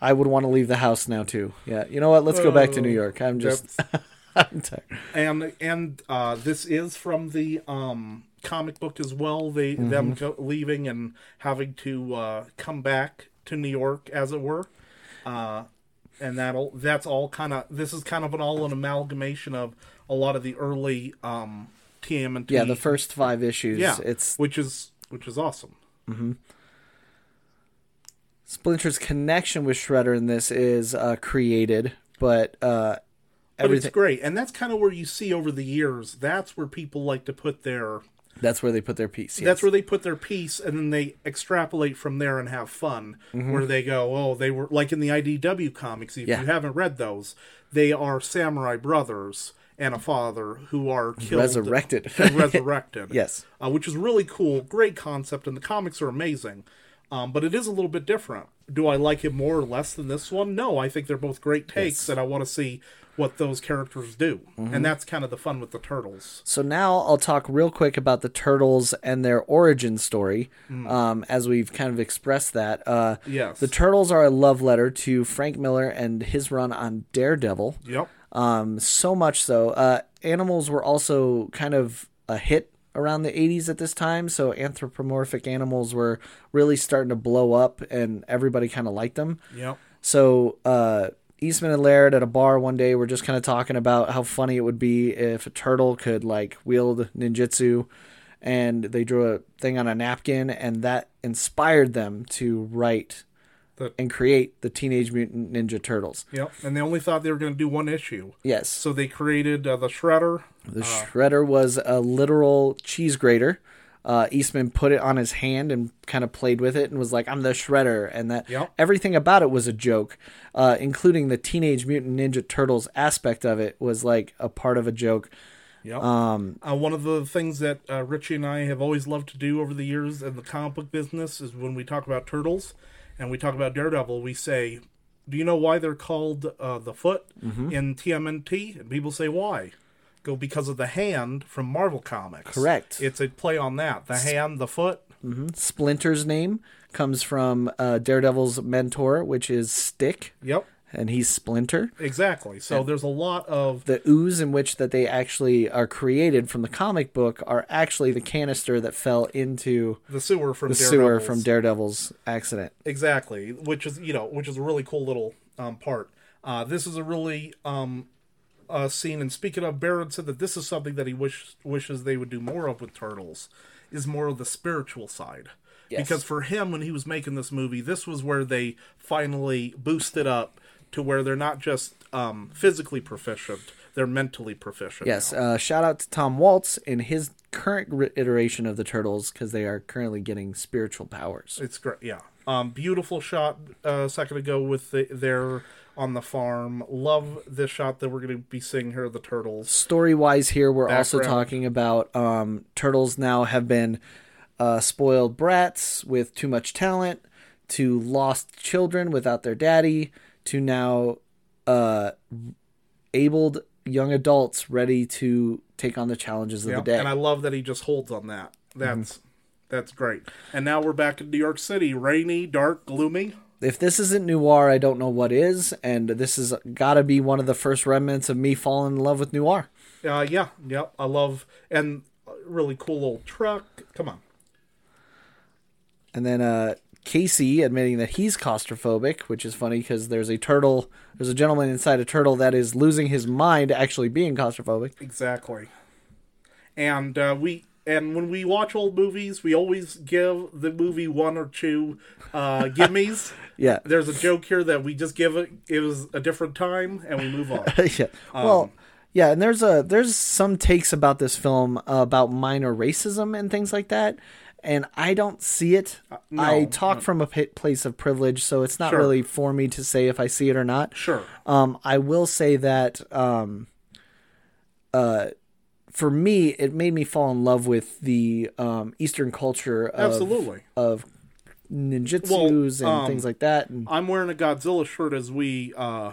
i would want to leave the house now too yeah you know what let's go back to new york i'm just i'm tired and and uh, this is from the um, comic book as well. They Mm-hmm. them go, leaving and having to uh, come back to New York, as it were. Uh, and that'll that's all kind of this is kind of an all an amalgamation of a lot of the early um, TMNT. yeah the first five issues yeah, it's which is which is awesome. Splinter's connection with Shredder in this is uh, created, but uh, But it's great, and that's kind of where you see over the years. That's where people like to put their That's where they put their piece. Yes. That's where they put their piece, and then they extrapolate from there and have fun. Mm-hmm. Where they go, oh, they were like in the IDW comics. If Yeah. you haven't read those, they are samurai brothers and a father who are killed, Resurrected. resurrected. Yes. uh, which is really cool. Great concept, and the comics are amazing. Um, but it is a little bit different. Do I like it more or less than this one? No, I think they're both great takes, and I want to see what those characters do. Mm-hmm. And that's kind of the fun with the turtles. So now I'll talk real quick about the turtles and their origin story, um, as we've kind of expressed that. Uh, Yes. The turtles are a love letter to Frank Miller and his run on Daredevil. Yep. Um, so much so. Uh, animals were also kind of a hit around the 80s at this time, so anthropomorphic animals were really starting to blow up, and everybody kind of liked them. Yep. So uh, Eastman and Laird at a bar one day were just kind of talking about how funny it would be if a turtle could like wield ninjutsu, and they drew a thing on a napkin, and that inspired them to write The- and create the Teenage Mutant Ninja Turtles. Yep. And they only thought they were going to do one issue. Yes, So they created uh, the Shredder. the shredder was a literal cheese grater. Uh, Eastman put it on his hand and kind of played with it and was like, "I'm the shredder," and that Yep. everything about it was a joke, uh, including the Teenage Mutant Ninja Turtles aspect of it was like a part of a joke. Yep. Um, uh, one of the things that uh, Richie and I have always loved to do over the years in the comic book business is when we talk about turtles and we talk about Daredevil, we say, "Do you know why they're called uh, the Foot Mm-hmm. in TMNT?" And people say, "Why?" Go because of the hand from Marvel Comics. Correct. It's a play on that. The hand, the foot. Splinter's name comes from uh, Daredevil's mentor, which is Stick, Yep. And he's Splinter. Exactly. So there's a lot of The ooze in which that they actually are created from the comic book are actually the canister that fell into the sewer from the Daredevils. sewer from Daredevil's accident. Exactly, which is you know, which is a really cool little um, part. Uh, this is a really um, uh, scene. And speaking of, Barron said that this is something that he wish, wishes they would do more of with Turtles, is more of the spiritual side. Yes. Because for him, when he was making this movie, this was where they finally boosted up to where they're not just um, physically proficient; they're mentally proficient. Yes, uh, shout out to Tom Waltz in his current iteration of the Turtles because they are currently getting spiritual powers. It's great. Yeah. Um, beautiful shot uh, a second ago with the, their on the farm. Love this shot that we're going to be seeing here of the turtles. Story wise, here we're also talking about um, turtles now have been uh, spoiled brats with too much talent, to lost children without their daddy, to now uh, abled young adults ready to take on the challenges of Yeah. the day. And I love that he just holds on that. That's that's great. And now we're back in New York City, rainy, dark, gloomy. if this isn't noir, I don't know what is, and this has got to be one of the first remnants of me falling in love with noir. Uh, yeah, yeah. I love and really cool little truck. Come on. And then uh, Casey admitting that he's claustrophobic, which is funny because there's a turtle, there's a gentleman inside a turtle that is losing his mind actually being claustrophobic. Exactly. And uh, we and when we watch old movies, we always give the movie one or two uh, gimmies. Yeah. There's a joke here that we just give it. It was a different time, and we move on. yeah. Well, yeah, and there's a there's some takes about this film uh, about minor racism and things like that. And I don't see it. no. I talk from a place of privilege, so it's not Sure. really for me to say if I see it or not. Sure. Um, I will say that um, uh, for me, it made me fall in love with the um, Eastern culture of, Absolutely. of ninjutsus Well, and um, things like that. And I'm wearing a Godzilla shirt as we uh,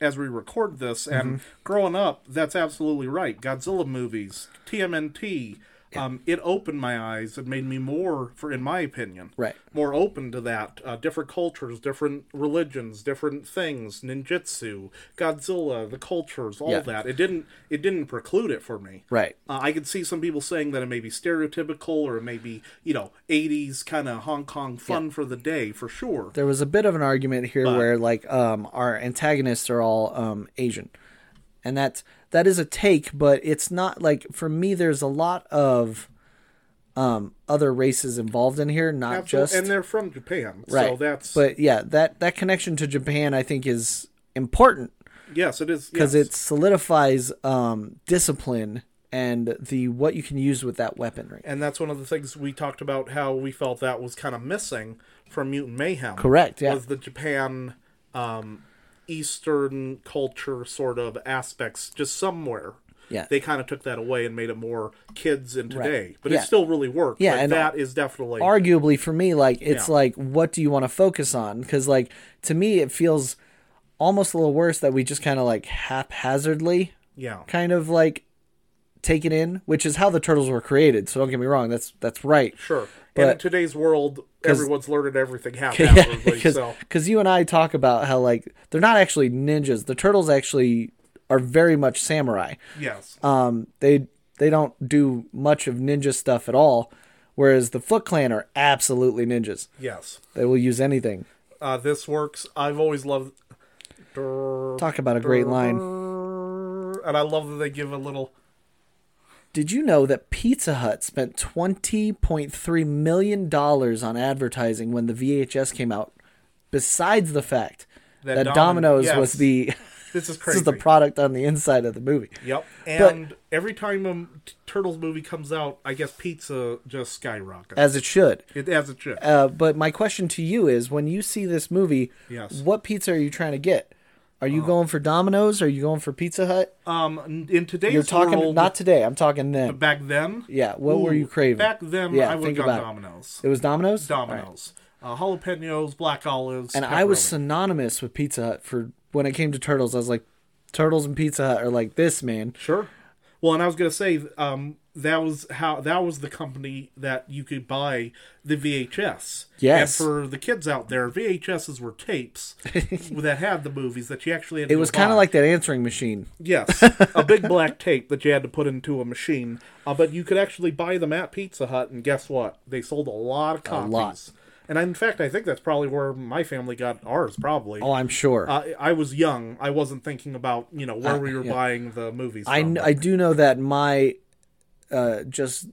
as we record this, and Mm-hmm. growing up, that's absolutely right. Godzilla movies, TMNT. Um, it opened my eyes and made me more, for in my opinion, Right. more open to that. Uh, different cultures, different religions, different things. Ninjutsu, Godzilla, the cultures, all Yeah. that. It didn't. It didn't preclude it for me. right. Uh, I could see some people saying that it may be stereotypical or it may be, you know, 80s kind of Hong Kong fun for the day, for sure. There was a bit of an argument here where like um, our antagonists are all um, Asian, and that's that is a take, but it's not like for me. There's a lot of um, other races involved in here, not Absolutely. just and they're from Japan, right. so that's but yeah, that that connection to Japan I think is important yes, it is because yes. it solidifies um, discipline and the what you can use with that weaponry. and that's one of the things we talked about how we felt that was kind of missing from Mutant Mayhem. Correct, yeah. Was the Japan um, Eastern culture sort of aspects just somewhere. Yeah. They kind of took that away and made it more kids in today, but Yeah. it still really worked. Yeah, and that is definitely Arguably for me, like it's Yeah. like what do you want to focus on? Because like to me, it feels almost a little worse that we just kind of like haphazardly yeah, kind of like take it in, which is how the turtles were created. So don't get me wrong, that's that's right. sure. But- and in today's world, everyone's learning everything haphazardly. because so you and I talk about how like they're not actually ninjas. The turtles actually are very much samurai. yes, Um, they they don't do much of ninja stuff at all, whereas the Foot Clan are absolutely ninjas. yes. They will use anything. Uh, this works. I've always loved. Talk about a great line. And I love that they give a little. Did you know that Pizza Hut spent twenty point three million dollars on advertising when the VHS came out? Besides the fact That that, Domin- Domino's yes. was the This is crazy. this is the product on the inside of the movie. Yep. But- And every time a Turtles movie comes out, I guess pizza just skyrockets. As it should. it as it should. Uh, but my question to you is: When you see this movie, Yes. What pizza are you trying to get? Are you going for Domino's? Or Are you going for Pizza Hut? um, in today's You're talking world, not today. I'm talking then. back then. Yeah, what were you craving? Back then, Yeah, I would have about it. Domino's. It was Domino's. All right. Domino's, uh, jalapenos, black olives, And I was synonymous with Pizza Hut for when it came to turtles. I was like, turtles and Pizza Hut are like this, man. Sure. Well, and I was gonna say, um, that was how that was the company that you could buy the VHS. Yes. And for the kids out there, VHSs were tapes that had the movies that you actually had. It was kind of like that answering machine. yes, a big black tape that you had to put into a machine. Uh, but you could actually buy them at Pizza Hut, and guess what? They sold a lot of copies. lot. And in fact, I think that's probably where my family got ours. Probably. Oh, I'm sure. Uh, I was young. I wasn't thinking about you know where Uh, we were yeah. buying the movies. I, from. kn- I do know that my uh, just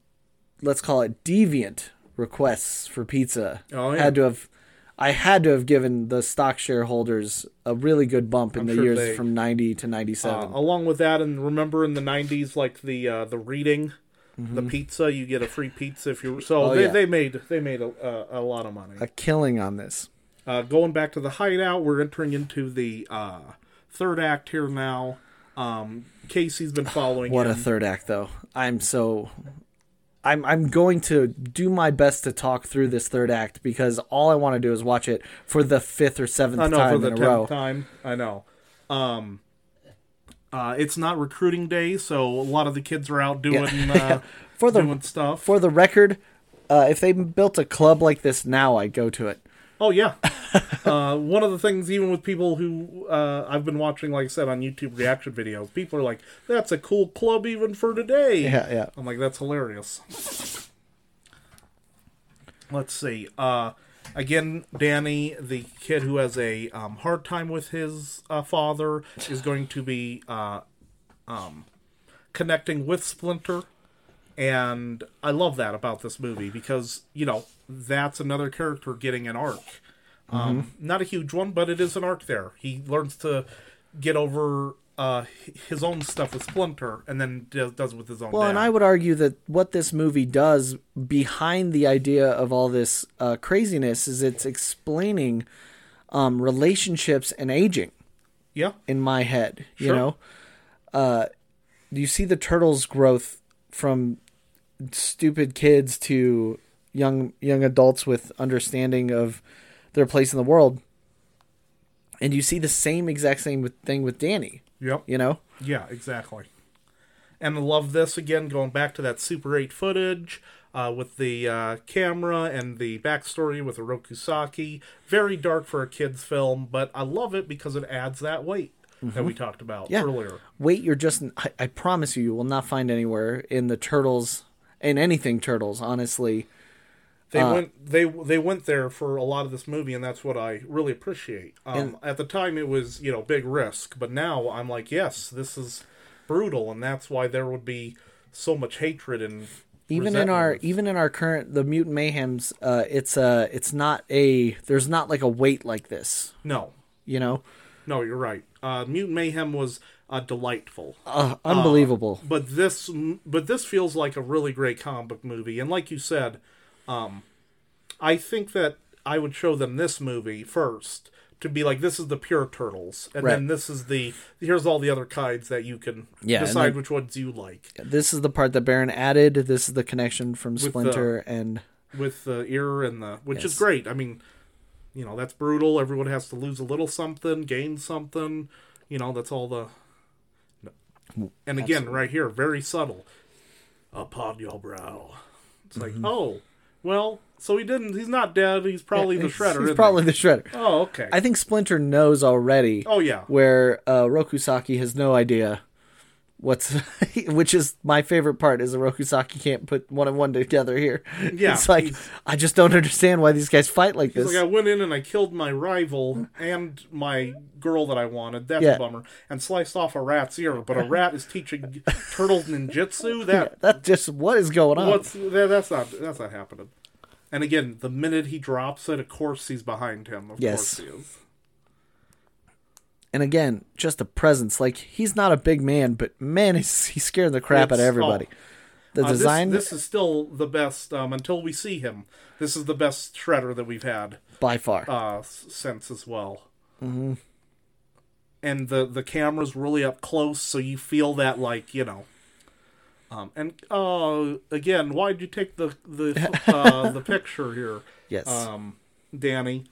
let's call it deviant requests for pizza Oh, yeah. had to have I had to have given the stock shareholders a really good bump in the sure years they- from 90 to 97. Uh, along with that, and remember in the '90s, like the uh, the reading, the pizza, you get a free pizza if you. So Mm-hmm. Oh, they, yeah. they made they made a, a, a lot of money. a killing on this. Uh, going back to the hideout, we're entering into the uh, third act here now. Um, Casey's been following. What a third act though. I'm so I'm I'm going to do my best to talk through this third act because all I want to do is watch it for the fifth or seventh I know for time the in a row. time. I know. Um, uh, it's not recruiting day, so a lot of the kids are out doing uh, For the doing stuff. for the record, uh, if they built a club like this now, I'd go to it. Oh yeah. uh, one of the things, even with people who uh, I've been watching, like I said, on YouTube reaction videos, people are like, "That's a cool club even for today." Yeah, yeah. I'm like, "That's hilarious." Let's see. Uh, again, Danny, the kid who has a um, hard time with his uh, father, is going to be uh, um, connecting with Splinter. And I love that about this movie because, you know, that's another character getting an arc. Um, Not a huge one, but it is an arc there. He learns to get over uh, his own stuff with Splinter and then does, with his own Well, dad. and I would argue that what this movie does behind the idea of all this uh, craziness is it's explaining um, relationships and aging. yeah. in my head. You know, uh, you see the turtles' growth from stupid kids to young young adults with understanding of their place in the world, and you see the same exact same with- thing with Danny. Yep. You know, Yeah, exactly. And I love this again, going back to that Super 8 footage uh, with the uh, camera and the backstory with Oroku Saki. Very dark for a kid's film, but I love it because it adds that weight that we talked about Mm-hmm. Yeah. earlier. Weight, you're just I, I promise you, you will not find anywhere in the turtles in anything turtles. Honestly, They Uh, went they they went there for a lot of this movie, and that's what I really appreciate. Um, at the time, it was you know big risk, but now I'm like, yes, this is brutal, and that's why there would be so much hatred and even in our even in our current the mutant mayhems, uh, it's uh it's not a there's not like a weight like this. no, You know, no, you're right. Uh, Mutant Mayhem was uh, delightful. Uh, unbelievable. but this but this feels like a really great comic book movie and like you said um i think that i would show them this movie first to be like this is the pure turtles and Right. then this is the here's all the other kinds that you can Yeah, decide then- which ones you like this is the part that Barron added. This is the connection from the- Splinter and with the ear and the which Yes. is great i mean you know that's brutal everyone has to lose a little something gain something you know that's all the and again right here very subtle upon your brow it's like Mm-hmm. oh well so he didn't he's not dead he's probably the shredder He's probably he? the shredder. oh okay I think Splinter knows already. oh yeah where uh, Rokusaki has no idea what's, which is my favorite part is the Rokusaki can't put one and one together here. Yeah, it's like I just don't understand why these guys fight like this. like, I went in and I killed my rival and my girl that I wanted. That's Yeah. a bummer. And sliced off a rat's ear. But a rat is teaching turtles ninjutsu. That That's just what is going on. What's that, that's not that's not happening. And again, the minute he drops it, of course he's behind him. Of Yes. course he is. And again, just a presence. Like he's not a big man, but man, he's he's scaring the crap out of It's- everybody. The Uh, this- design This, is still the best um, until we see him. This is the best shredder that we've had by far. uh, since as well. Mm-hmm. And the the camera's really up close, so you feel that like you know. Um, and uh, again, why'd you take the the uh, the picture here, yes, um, Danny?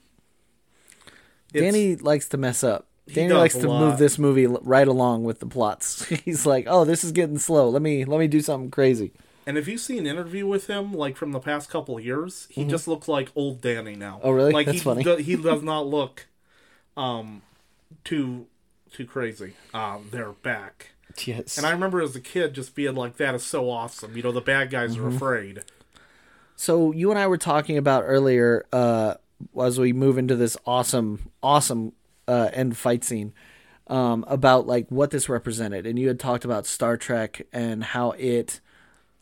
It's- Danny likes to mess up. Danny likes to lot. move this movie right along with the plots. he's like, "Oh, this is getting slow. Let me let me do something crazy." And if you see an interview with him, like from the past couple of years, he just looks like old Danny now. Mm-hmm. Oh, really? Like That's he funny. do- he does not look um too too crazy. Um, they're back. Yes. And I remember as a kid just being like, "That is so awesome!" You know, the bad guys Mm-hmm. are afraid. So you and I were talking about earlier, uh, as we move into this awesome, awesome uh, end fight scene, um, about like what this represented, and you had talked about Star Trek and how it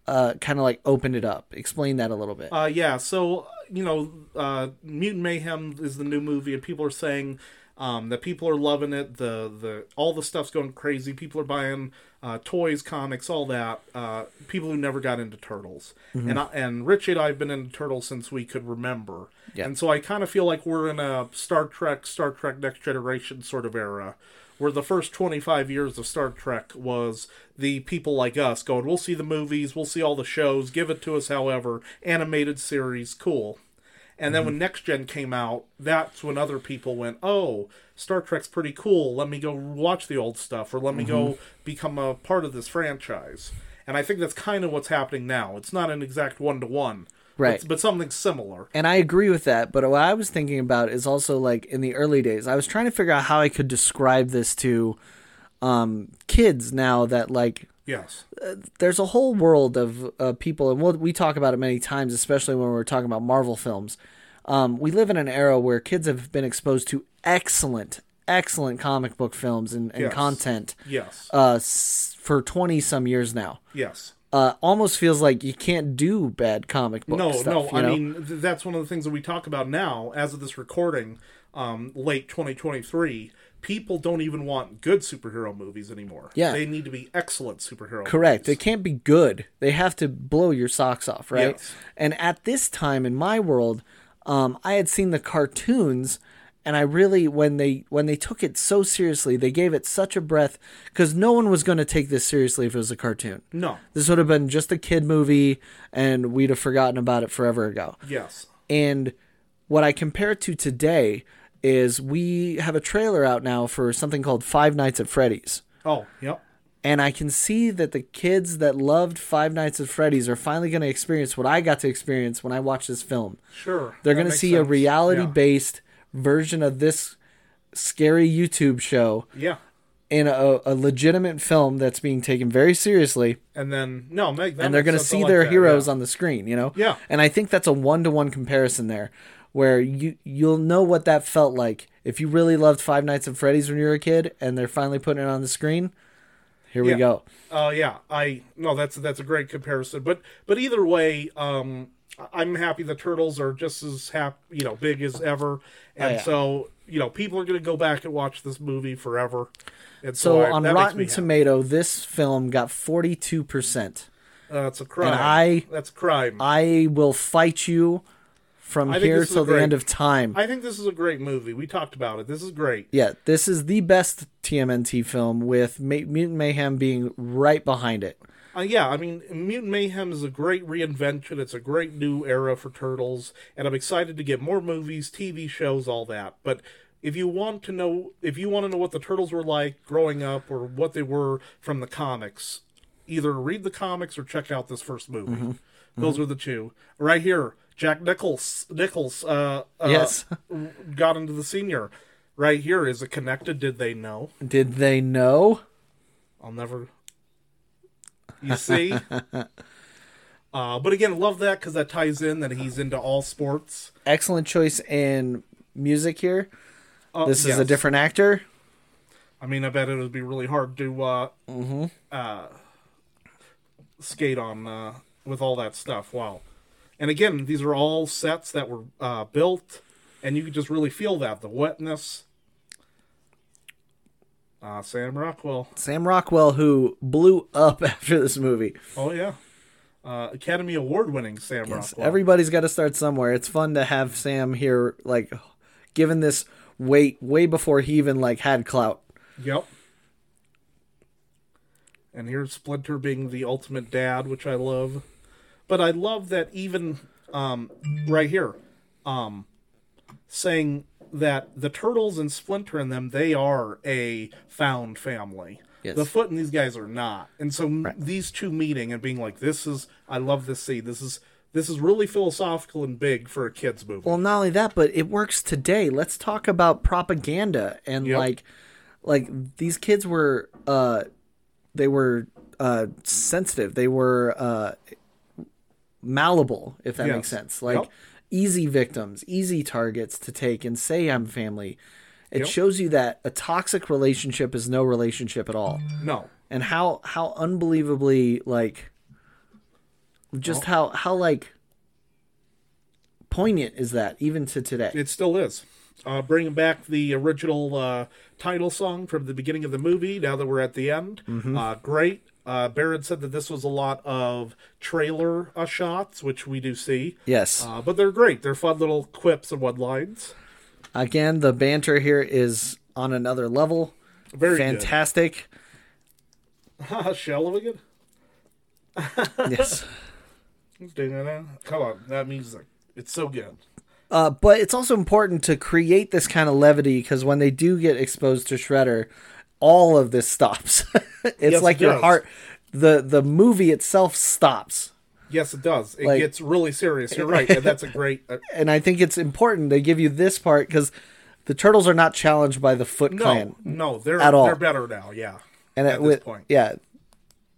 uh, kind of like opened it up. Explain that a little bit. Uh, yeah, so you know, uh, Mutant Mayhem is the new movie, and people are saying um, that people are loving it. The the all the stuff's going crazy. People are buying uh, toys, comics, all that. Uh, people who never got into turtles, and I, and Richie and I have been into turtles since we could remember. Yeah. And so I kind of feel like we're in a Star Trek, Star Trek Next Generation sort of era. Where the first 25 years of Star Trek was the people like us going, we'll see the movies, we'll see all the shows, give it to us however, animated series, cool. And then when Next Gen came out, that's when other people went, "Oh, Star Trek's pretty cool. Let me go watch the old stuff, or let me go become a part of this franchise." And I think that's kind of what's happening now. It's not an exact one to one, Right. But, but something similar. and I agree with that. But what I was thinking about is also like in the early days, I was trying to figure out how I could describe this to um, kids now that like Yes, there's a whole world of uh, people, and we'll, we talk about it many times, especially when we're talking about Marvel films. Um, we live in an era where kids have been exposed to excellent, excellent comic book films and, and Yes. content yes, uh, s- for 20 some years now. yes. Uh, almost feels like you can't do bad comic book No, stuff. no. you I know? mean, th- that's one of the things that we talk about now, as of this recording, um, late 2023. People don't even want good superhero movies anymore. Yeah. they need to be excellent superhero. Correct. They can't be good. They have to blow your socks off, right? Yes. And at this time in my world, um, I had seen the cartoons, and I really when they when they took it so seriously, they gave it such a breath because no one was going to take this seriously if it was a cartoon. No. This would have been just a kid movie, and we'd have forgotten about it forever ago. Yes. And what I compare it to today is we have a trailer out now for something called Five Nights at Freddy's. Oh, yep. And I can see that the kids that loved Five Nights at Freddy's are finally going to experience what I got to experience when I watched this film. Sure. They're going to see a reality based version of this scary YouTube show Yeah. in a, a legitimate film that's being taken very seriously. And then no, and they're going to see their heroes on the screen, you know? Yeah. And I think that's a one to one comparison there where you you'll know what that felt like if you really loved Five Nights at Freddy's when you were a kid and they're finally putting it on the screen. Here we go. Uh, yeah, I no, that's that's a great comparison. But but either way, um, I'm happy the turtles are just as hap, you know, big as ever, and Oh, yeah. so you know people are going to go back and watch this movie forever. And So I- on Rotten happy. Tomato, this film got 42%. that's a crime. And I- that's a crime. I will fight you from I here till a the great- end of time. I think this is a great movie. We talked about it. This is great. yeah, this is the best TMNT film with Ma- Mutant Mayhem being right behind it. Uh, yeah, I mean, Mutant Mayhem is a great reinvention. It's a great new era for Turtles, and I'm excited to get more movies, TV shows, all that. But if you want to know, if you want to know what the Turtles were like growing up, or what they were from the comics, either read the comics or check out this first movie. Mm-hmm. Those are the two. Right here, Jack Nicklaus, Nicklaus, uh, uh, Yes. got into the senior. Right here, is it connected? Did they know? Did they know? I'll never. You see? uh, but again, love that because that ties in that he's into all sports. Excellent choice in music here. Uh, This is a different actor. I mean, I bet it would be really hard to uh, Mm-hmm. uh, skate on uh, with all that stuff. Wow. And again, these are all sets that were uh, built, and you can just really feel that the wetness. Uh, Sam Rockwell. Sam Rockwell, who blew up after this movie. Oh yeah, uh, Academy Award winning Sam Yes, Rockwell. everybody's got to start somewhere. It's fun to have Sam here, like, given this weight way before he even like had clout. Yep. And here's Splinter being the ultimate dad, which I love. But I love that even um, right here, um, saying that the turtles and Splinter and them, they are a found family. Yes. The Foot and these guys are not. And so m these two meeting and being like, "This is, I love this scene. This is, this is really philosophical and big for a kids movie." Well, not only that, but it works today. Let's talk about propaganda and Yep. like, like these kids were, uh, they were uh sensitive. They were uh malleable, if that makes sense. Like Yep. easy victims, easy targets to take and say I'm family. It Yep. shows you that a toxic relationship is no relationship at all. no, and how how unbelievably like just how how like poignant is that even to today It still is. Uh, bringing back the original uh, title song from the beginning of the movie. Now that we're at the end, Mm-hmm. uh, great. Uh, Barron said that this was a lot of trailer uh, shots, which we do see, yes uh, but they're great. They're fun little quips and one lines. again the banter here is on another level Very fantastic. Shell of a good. yes Come on, that music. It's so good. uh, but it's also important to create this kind of levity because when they do get exposed to shredder all of this stops it's Yes, like it your does. heart the the movie itself stops Yes, it does. It Like- gets really serious. You're right, and that's a great. Uh, and I think it's important they give you this part because the turtles are not challenged by the Foot no, Clan, no, they're At all. they're better now. Yeah, and at with, point. yeah,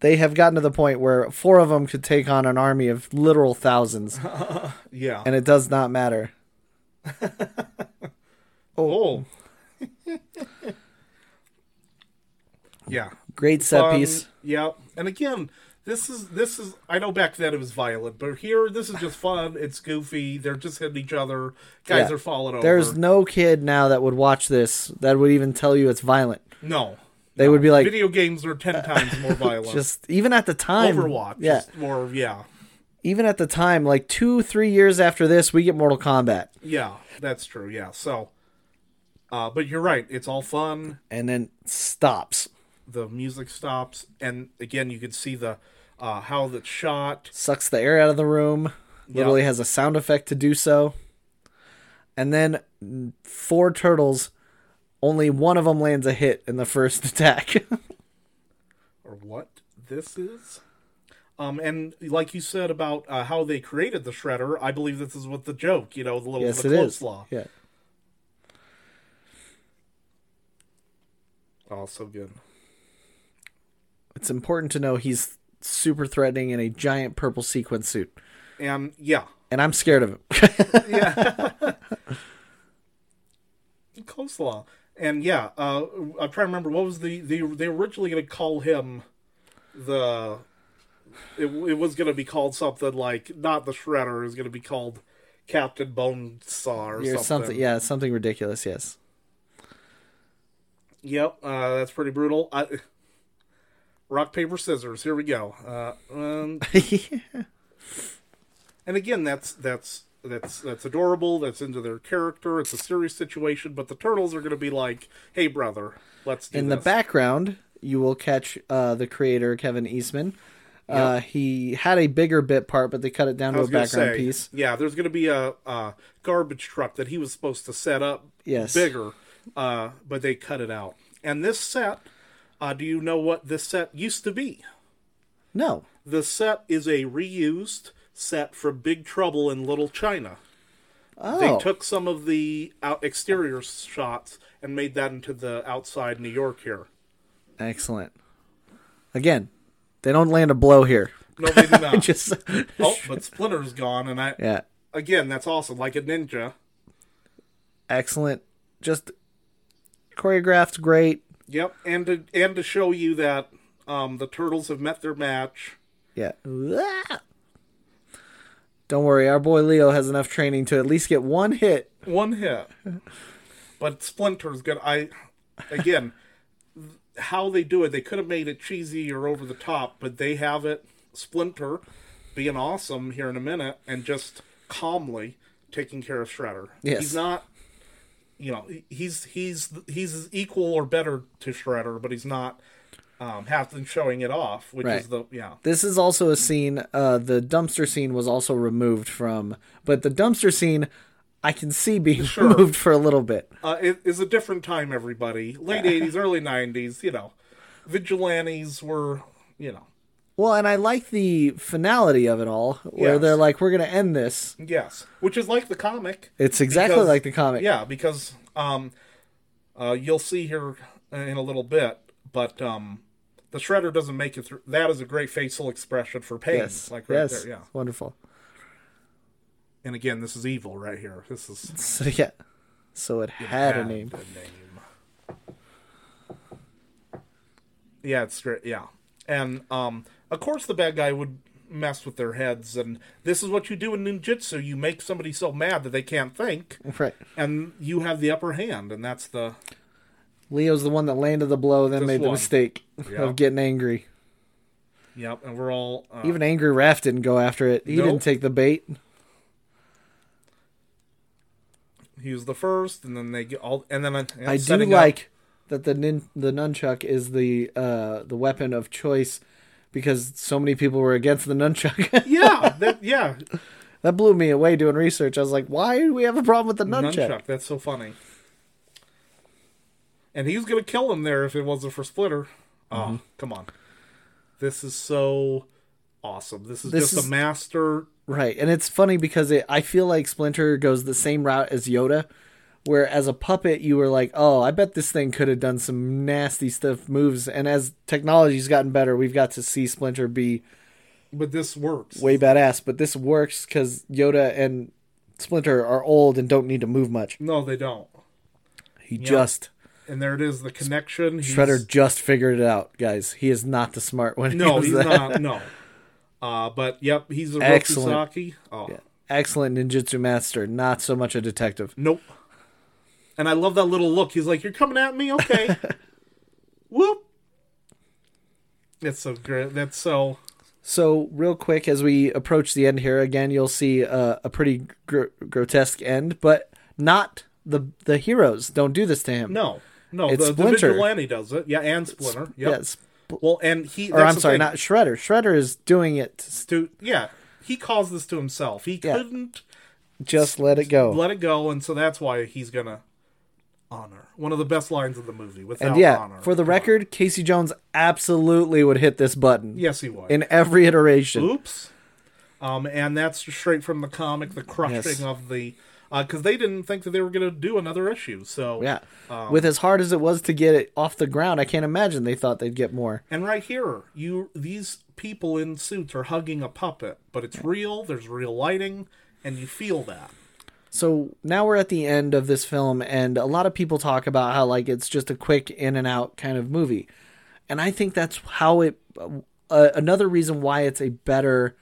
they have gotten to the point where four of them could take on an army of literal thousands, yeah. and it does not matter. oh. Oh. Yeah. Great set Fun, piece. Yeah. And again, this is this is I know back then it was violent, but here this is just fun. It's goofy. They're just hitting each other. Guys Yeah. are falling over. There's no kid now that would watch this that would even tell you it's violent. no. They no. would be like- video games are ten times more violent. Just even at the time, Overwatch. Yeah, more yeah. even at the time, like two, three years after this, we get Mortal Kombat, Yeah, that's true. Yeah. So uh, but you're right. It's all fun. and then stops, The music stops, and again, you can see the uh, how that's shot. sucks the air out of the room. Literally has a sound effect to do so. And then four turtles, only one of them lands a hit in the first attack. or what this is. Um, and like you said about uh, how they created the shredder, I believe this is what the joke, you know, the little yes, the it is. coleslaw. Yeah. Oh, so good. It's important to know he's super threatening in a giant purple sequin suit. And yeah, And I'm scared of him. Yeah. Coleslaw. And yeah, uh, I'm trying to remember what was the they they were originally going to call him the. It, it was going to be called something like not the shredder. It was going to be called Captain Bonesaw or or something. something. Yeah, something ridiculous, yes. Yep, uh, that's pretty brutal. I, rock paper scissors. Here we go. Uh, um, and again, that's that's that's that's adorable. That's into their character. It's a serious situation, but the turtles are going to be like, "Hey, brother, let's do In this." the background, you will catch uh, the creator Kevin Eastman. Uh, he had a bigger bit part, but they cut it down to a background say, piece. Yeah, there's going to be a, a garbage truck that he was supposed to set up Yes. bigger, uh, but they cut it out. And this set, uh, do you know what this set used to be? No, The set is a reused set from Big Trouble in Little China. oh, They took some of the out exterior shots and made that into the outside New York here. excellent. Again, they don't land a blow here. No, they did not. Just oh, but Splinter's gone, and I yeah, again, that's awesome. Like a ninja. excellent. Just choreographed, great. Yep, and to and to show you that um, the turtles have met their match. Yeah. Don't worry, our boy Leo has enough training to at least get one hit. One hit, but Splinter's good. I again, how they do it, they could have made it cheesy or over the top, but they have it. Splinter being awesome here in a minute and just calmly taking care of Shredder. Yes. he's not. You know, he's he's he's equal or better to Shredder, but he's not um, half showing it off, which Right. is the yeah. This is also a scene. Uh, the dumpster scene was also removed from, but the dumpster scene I can see being Sure. removed for a little bit. Uh, it is a different time, everybody. Late '80s, early '90s. You know, vigilantes were, you know, Well, and I like the finality of it all, where Yes. they're like, "We're gonna end this." yes, which is like the comic. It's exactly Because- like the comic. Yeah, because um, uh, you'll see here in a little bit, but um, the shredder doesn't make it through. That is a great facial expression for pain, Yes. like right yes. there. Yeah, Wonderful. and again, this is evil right here. This is So yeah. So it had a name. name. Yeah, it's great. Yeah, and um, of course the bad guy would mess with their heads, and this is what you do in ninjutsu. You make somebody so mad that they can't think, Right. and you have the upper hand, and that's the Leo's the one that landed the blow, then made the one. mistake Yeah. of getting angry. yep. And we're all uh, Even Angry Raph didn't go after it. He Nope. didn't take the bait. he was the first, and then they get all, and then uh, I do setting up- like that the nin- the nunchuck is the uh, the weapon of choice because so many people were against the nunchuck. yeah, that, yeah, that blew me away doing research. I was like, why do we have a problem with the nunchuck? nunchuck. That's so funny. And he was gonna kill him there if it wasn't for Splinter. Oh, Mm-hmm. come on! This is so awesome. This is This just is- a master. Right, and it's funny because it, I feel like Splinter goes the same route as Yoda, where as a puppet you were like, "Oh, I bet this thing could have done some nasty stuff moves." And as technology's gotten better, we've got to see Splinter be But this works. way badass. But this works because Yoda and Splinter are old and don't need to move much. No, they don't. He just And there it is, the connection. He's- Shredder just figured it out, guys. He is not the smart one. No, he's that. not. No. Uh, but yep, he's a Excellent. Rokusaki. Oh, Excellent ninjutsu master, not so much a detective. nope. And I love that little look. He's like, "You're coming at me, okay?" Whoop. That's so great. That's so. So, real quick, as we approach the end here, again, you'll see uh, a pretty gr- grotesque end, but not the the heroes. Don't do this to him. No, no. It's the, the vigilante does it. Yeah, and Splinter. Yep. Yes. Well, and he. Or I'm sorry, thing. not Shredder. Shredder is doing it. to to. Yeah, he caused this to himself. He Yeah. couldn't Just let it go. let it go, and so that's why he's gonna honor one of the best lines of the movie. Without and yeah, honor, for the record, Casey Jones absolutely would hit this button yes, he would. in every iteration. Oops. Um, and that's straight from the comic, the crushing Yes. of the, because they didn't think that they were going to do another issue. So Yeah. Um, With as hard as it was to get it off the ground, I can't imagine they thought they'd get more. and right here, you these people in suits are hugging a puppet, but it's real. There's real lighting, and you feel that. So now we're at the end of this film, and a lot of people talk about how like it's just a quick in and out kind of movie, and I think that's how it. Uh, another reason why it's a better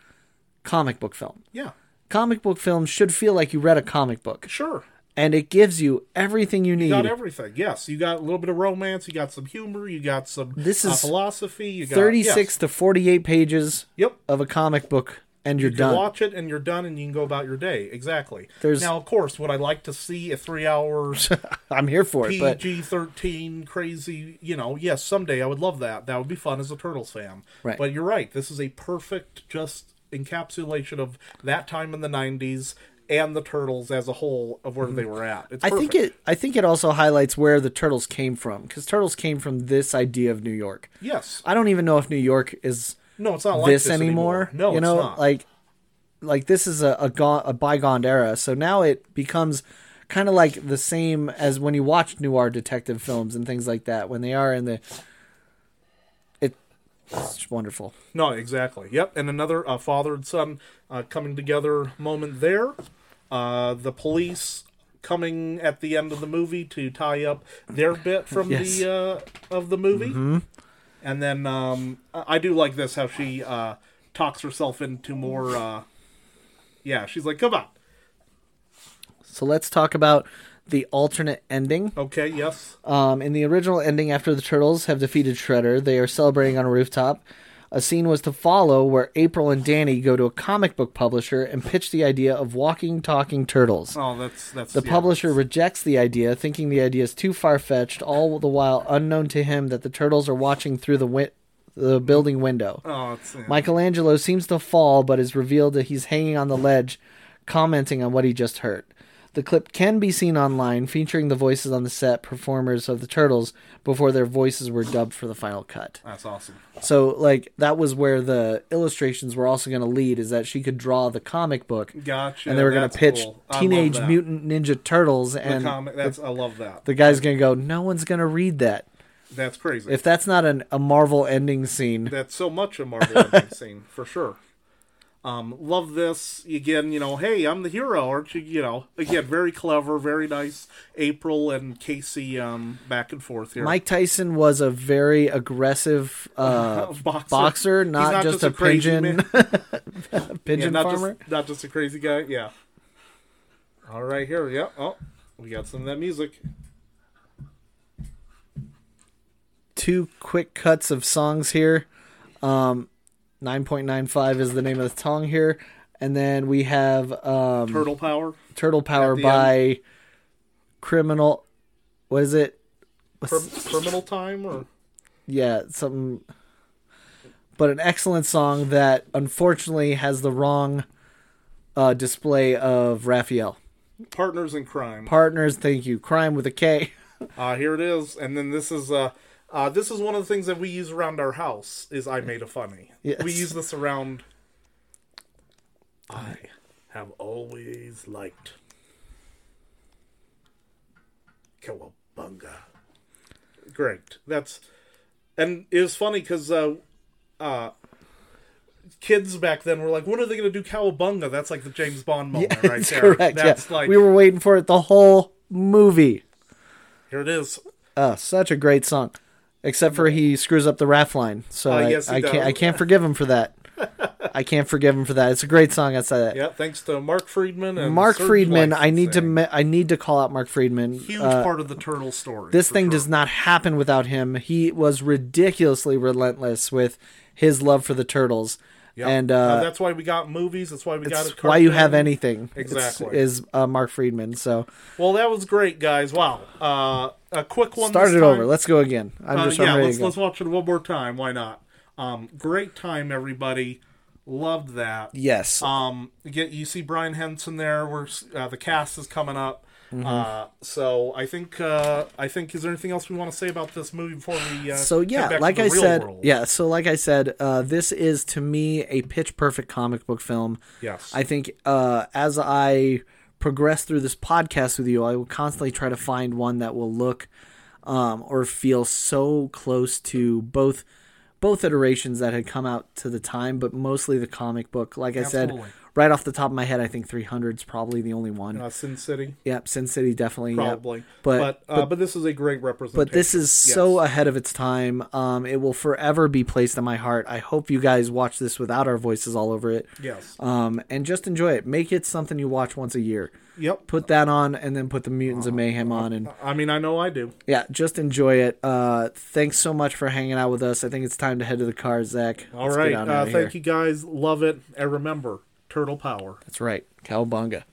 comic book film. Yeah, Comic book films should feel like you read a comic book, sure. and it gives you everything you need. You got everything. Yes, you got a little bit of romance. You got some humor. You got some This uh, is philosophy. You got 36 yes. to 48 pages Yep. of a comic book, and you're You done. watch it and you're done, and you can go about your day. Exactly. There's- now, of course, would I like to see a three hours I'm here for it, PG thirteen crazy? You know, yes, someday I would love that. That would be fun as a Turtles fan. Right. But you're right. This is a perfect just encapsulation of that time in the '90s and the Turtles as a whole of where they were at. It's Mm-hmm. I think it I think it also highlights where the turtles came from because turtles came from this idea of New York. Yes. I don't even know if New York is No, it's not like this, this, anymore. No, you it's know, not. like like this is a a, gone, a bygone era. So now it becomes kind of like the same as when you watch noir detective films and things like that. When they are in the it, it's wonderful. No, exactly. Yep, and another uh, father and son uh, coming together moment there. Uh, the police coming at the end of the movie to tie up their bit from Yes. the uh, of the movie, and then um, I do like this how she uh, talks herself into more. Uh, yeah, she's like, "Come on, So let's talk about the alternate ending. okay, yes, Um, in the original ending, after the turtles have defeated Shredder, they are celebrating on a rooftop. A scene was to follow where April and Danny go to a comic book publisher and pitch the idea of walking, talking turtles. oh, that's that's The yeah, publisher that's- rejects the idea, thinking the idea is too far fetched, all the while unknown to him that the turtles are watching through the the building window. Oh, it's yeah. Michelangelo seems to fall, but is revealed that he's hanging on the ledge, commenting on what he just heard. The clip can be seen online, featuring the voices on the set performers of the Turtles before their voices were dubbed for the final cut. That's awesome. So, like, that was where the illustrations were also going to lead, is that she could draw the comic book, Gotcha. and they were going to pitch cool. Teenage. Mutant Ninja Turtles, The and comic. That's I love that. the guy's going to go, no one's going to read that. That's crazy. If that's not an, a Marvel ending scene, that's so much a Marvel ending scene for sure. Um, love this again. You know, hey, I'm the hero, aren't you? You know, again, very clever, very nice. April and Casey um, back and forth here. Mike Tyson was a very aggressive uh, Boxer. boxer, He's not, just, a, crazy pigeon man. yeah, pigeon not farmer. just not just a crazy guy. Yeah. All right, here. Yeah. Oh, we got some of that music. Two quick cuts of songs here. Um, Nine point nine five is the name of the song here, and then we have um, Turtle power. Turtle Power by Criminal. What is it? Crim- criminal time or Yeah, something. But an excellent song that unfortunately has the wrong uh, display of Raphael. partners in Kryme. Partners, thank you. Crime with a K. Uh, here it is, and then this is uh, uh, this is one of the things that we use around our house. Is I made a funny. Yes. We use this around. I have always liked Cowabunga. Great. That's and it was funny because uh, uh, kids back then were like, "When are they going to do Cowabunga?" That's like the James Bond moment right there. correct. That's yeah. like we were waiting for it the whole movie. here it is. Oh, such a great song. Except for he screws up the rap line. So Uh, I, yes, I can't. I can't forgive him for that. I can't forgive him for that. It's a great song outside that. Yeah, thanks to Mark Freedman and Mark Surge Freedman, I need to me- I need to call out Mark Freedman. huge Uh, part of the turtle story. this thing sure. does not happen without him. He was ridiculously relentless with his love for the turtles. Yep. And uh, that's why we got movies. That's why we got it's a why you have cartoon. anything. It's- Exactly. is uh, Mark Freedman. So Well, that was great, guys. Wow. A quick one. start it time. over. Let's go again. I'm Uh, just yeah, let's let's watch it one more time. Why not? Um, great time, everybody. Loved that. Yes. Um, you get you see Brian Henson there. Where uh, the cast is coming up. Mm-hmm. Uh, so I think uh, I think is there anything else we want to say about this movie before we? Uh, so yeah like the i real said world? yeah so like i said uh, this is to me a pitch perfect comic book film Yes. i think uh, as i progress through this podcast with you i will constantly try to find one that will look um, or feel so close to both both iterations that had come out to the time but mostly the comic book like i Absolutely. said right off the top of my head i think 300 is probably the only one uh, Sin City. yep sin city definitely yep. probably. But- but uh, but, this is a great representation. but this is Yes. so ahead of its time. Um, it will forever be placed in my heart. I hope you guys watch this without our voices all over it. yes. Um, and just enjoy it. Make it something you watch once a year. Yep. Put that on, and then put the Mutants of Mayhem on, and I mean, I know I do. yeah, just enjoy it. Uh, thanks so much for hanging out with us. I think it's time to head to the car, Zack. All right. Uh, thank you guys. Love it. And remember, turtle power. That's right. Cowabunga.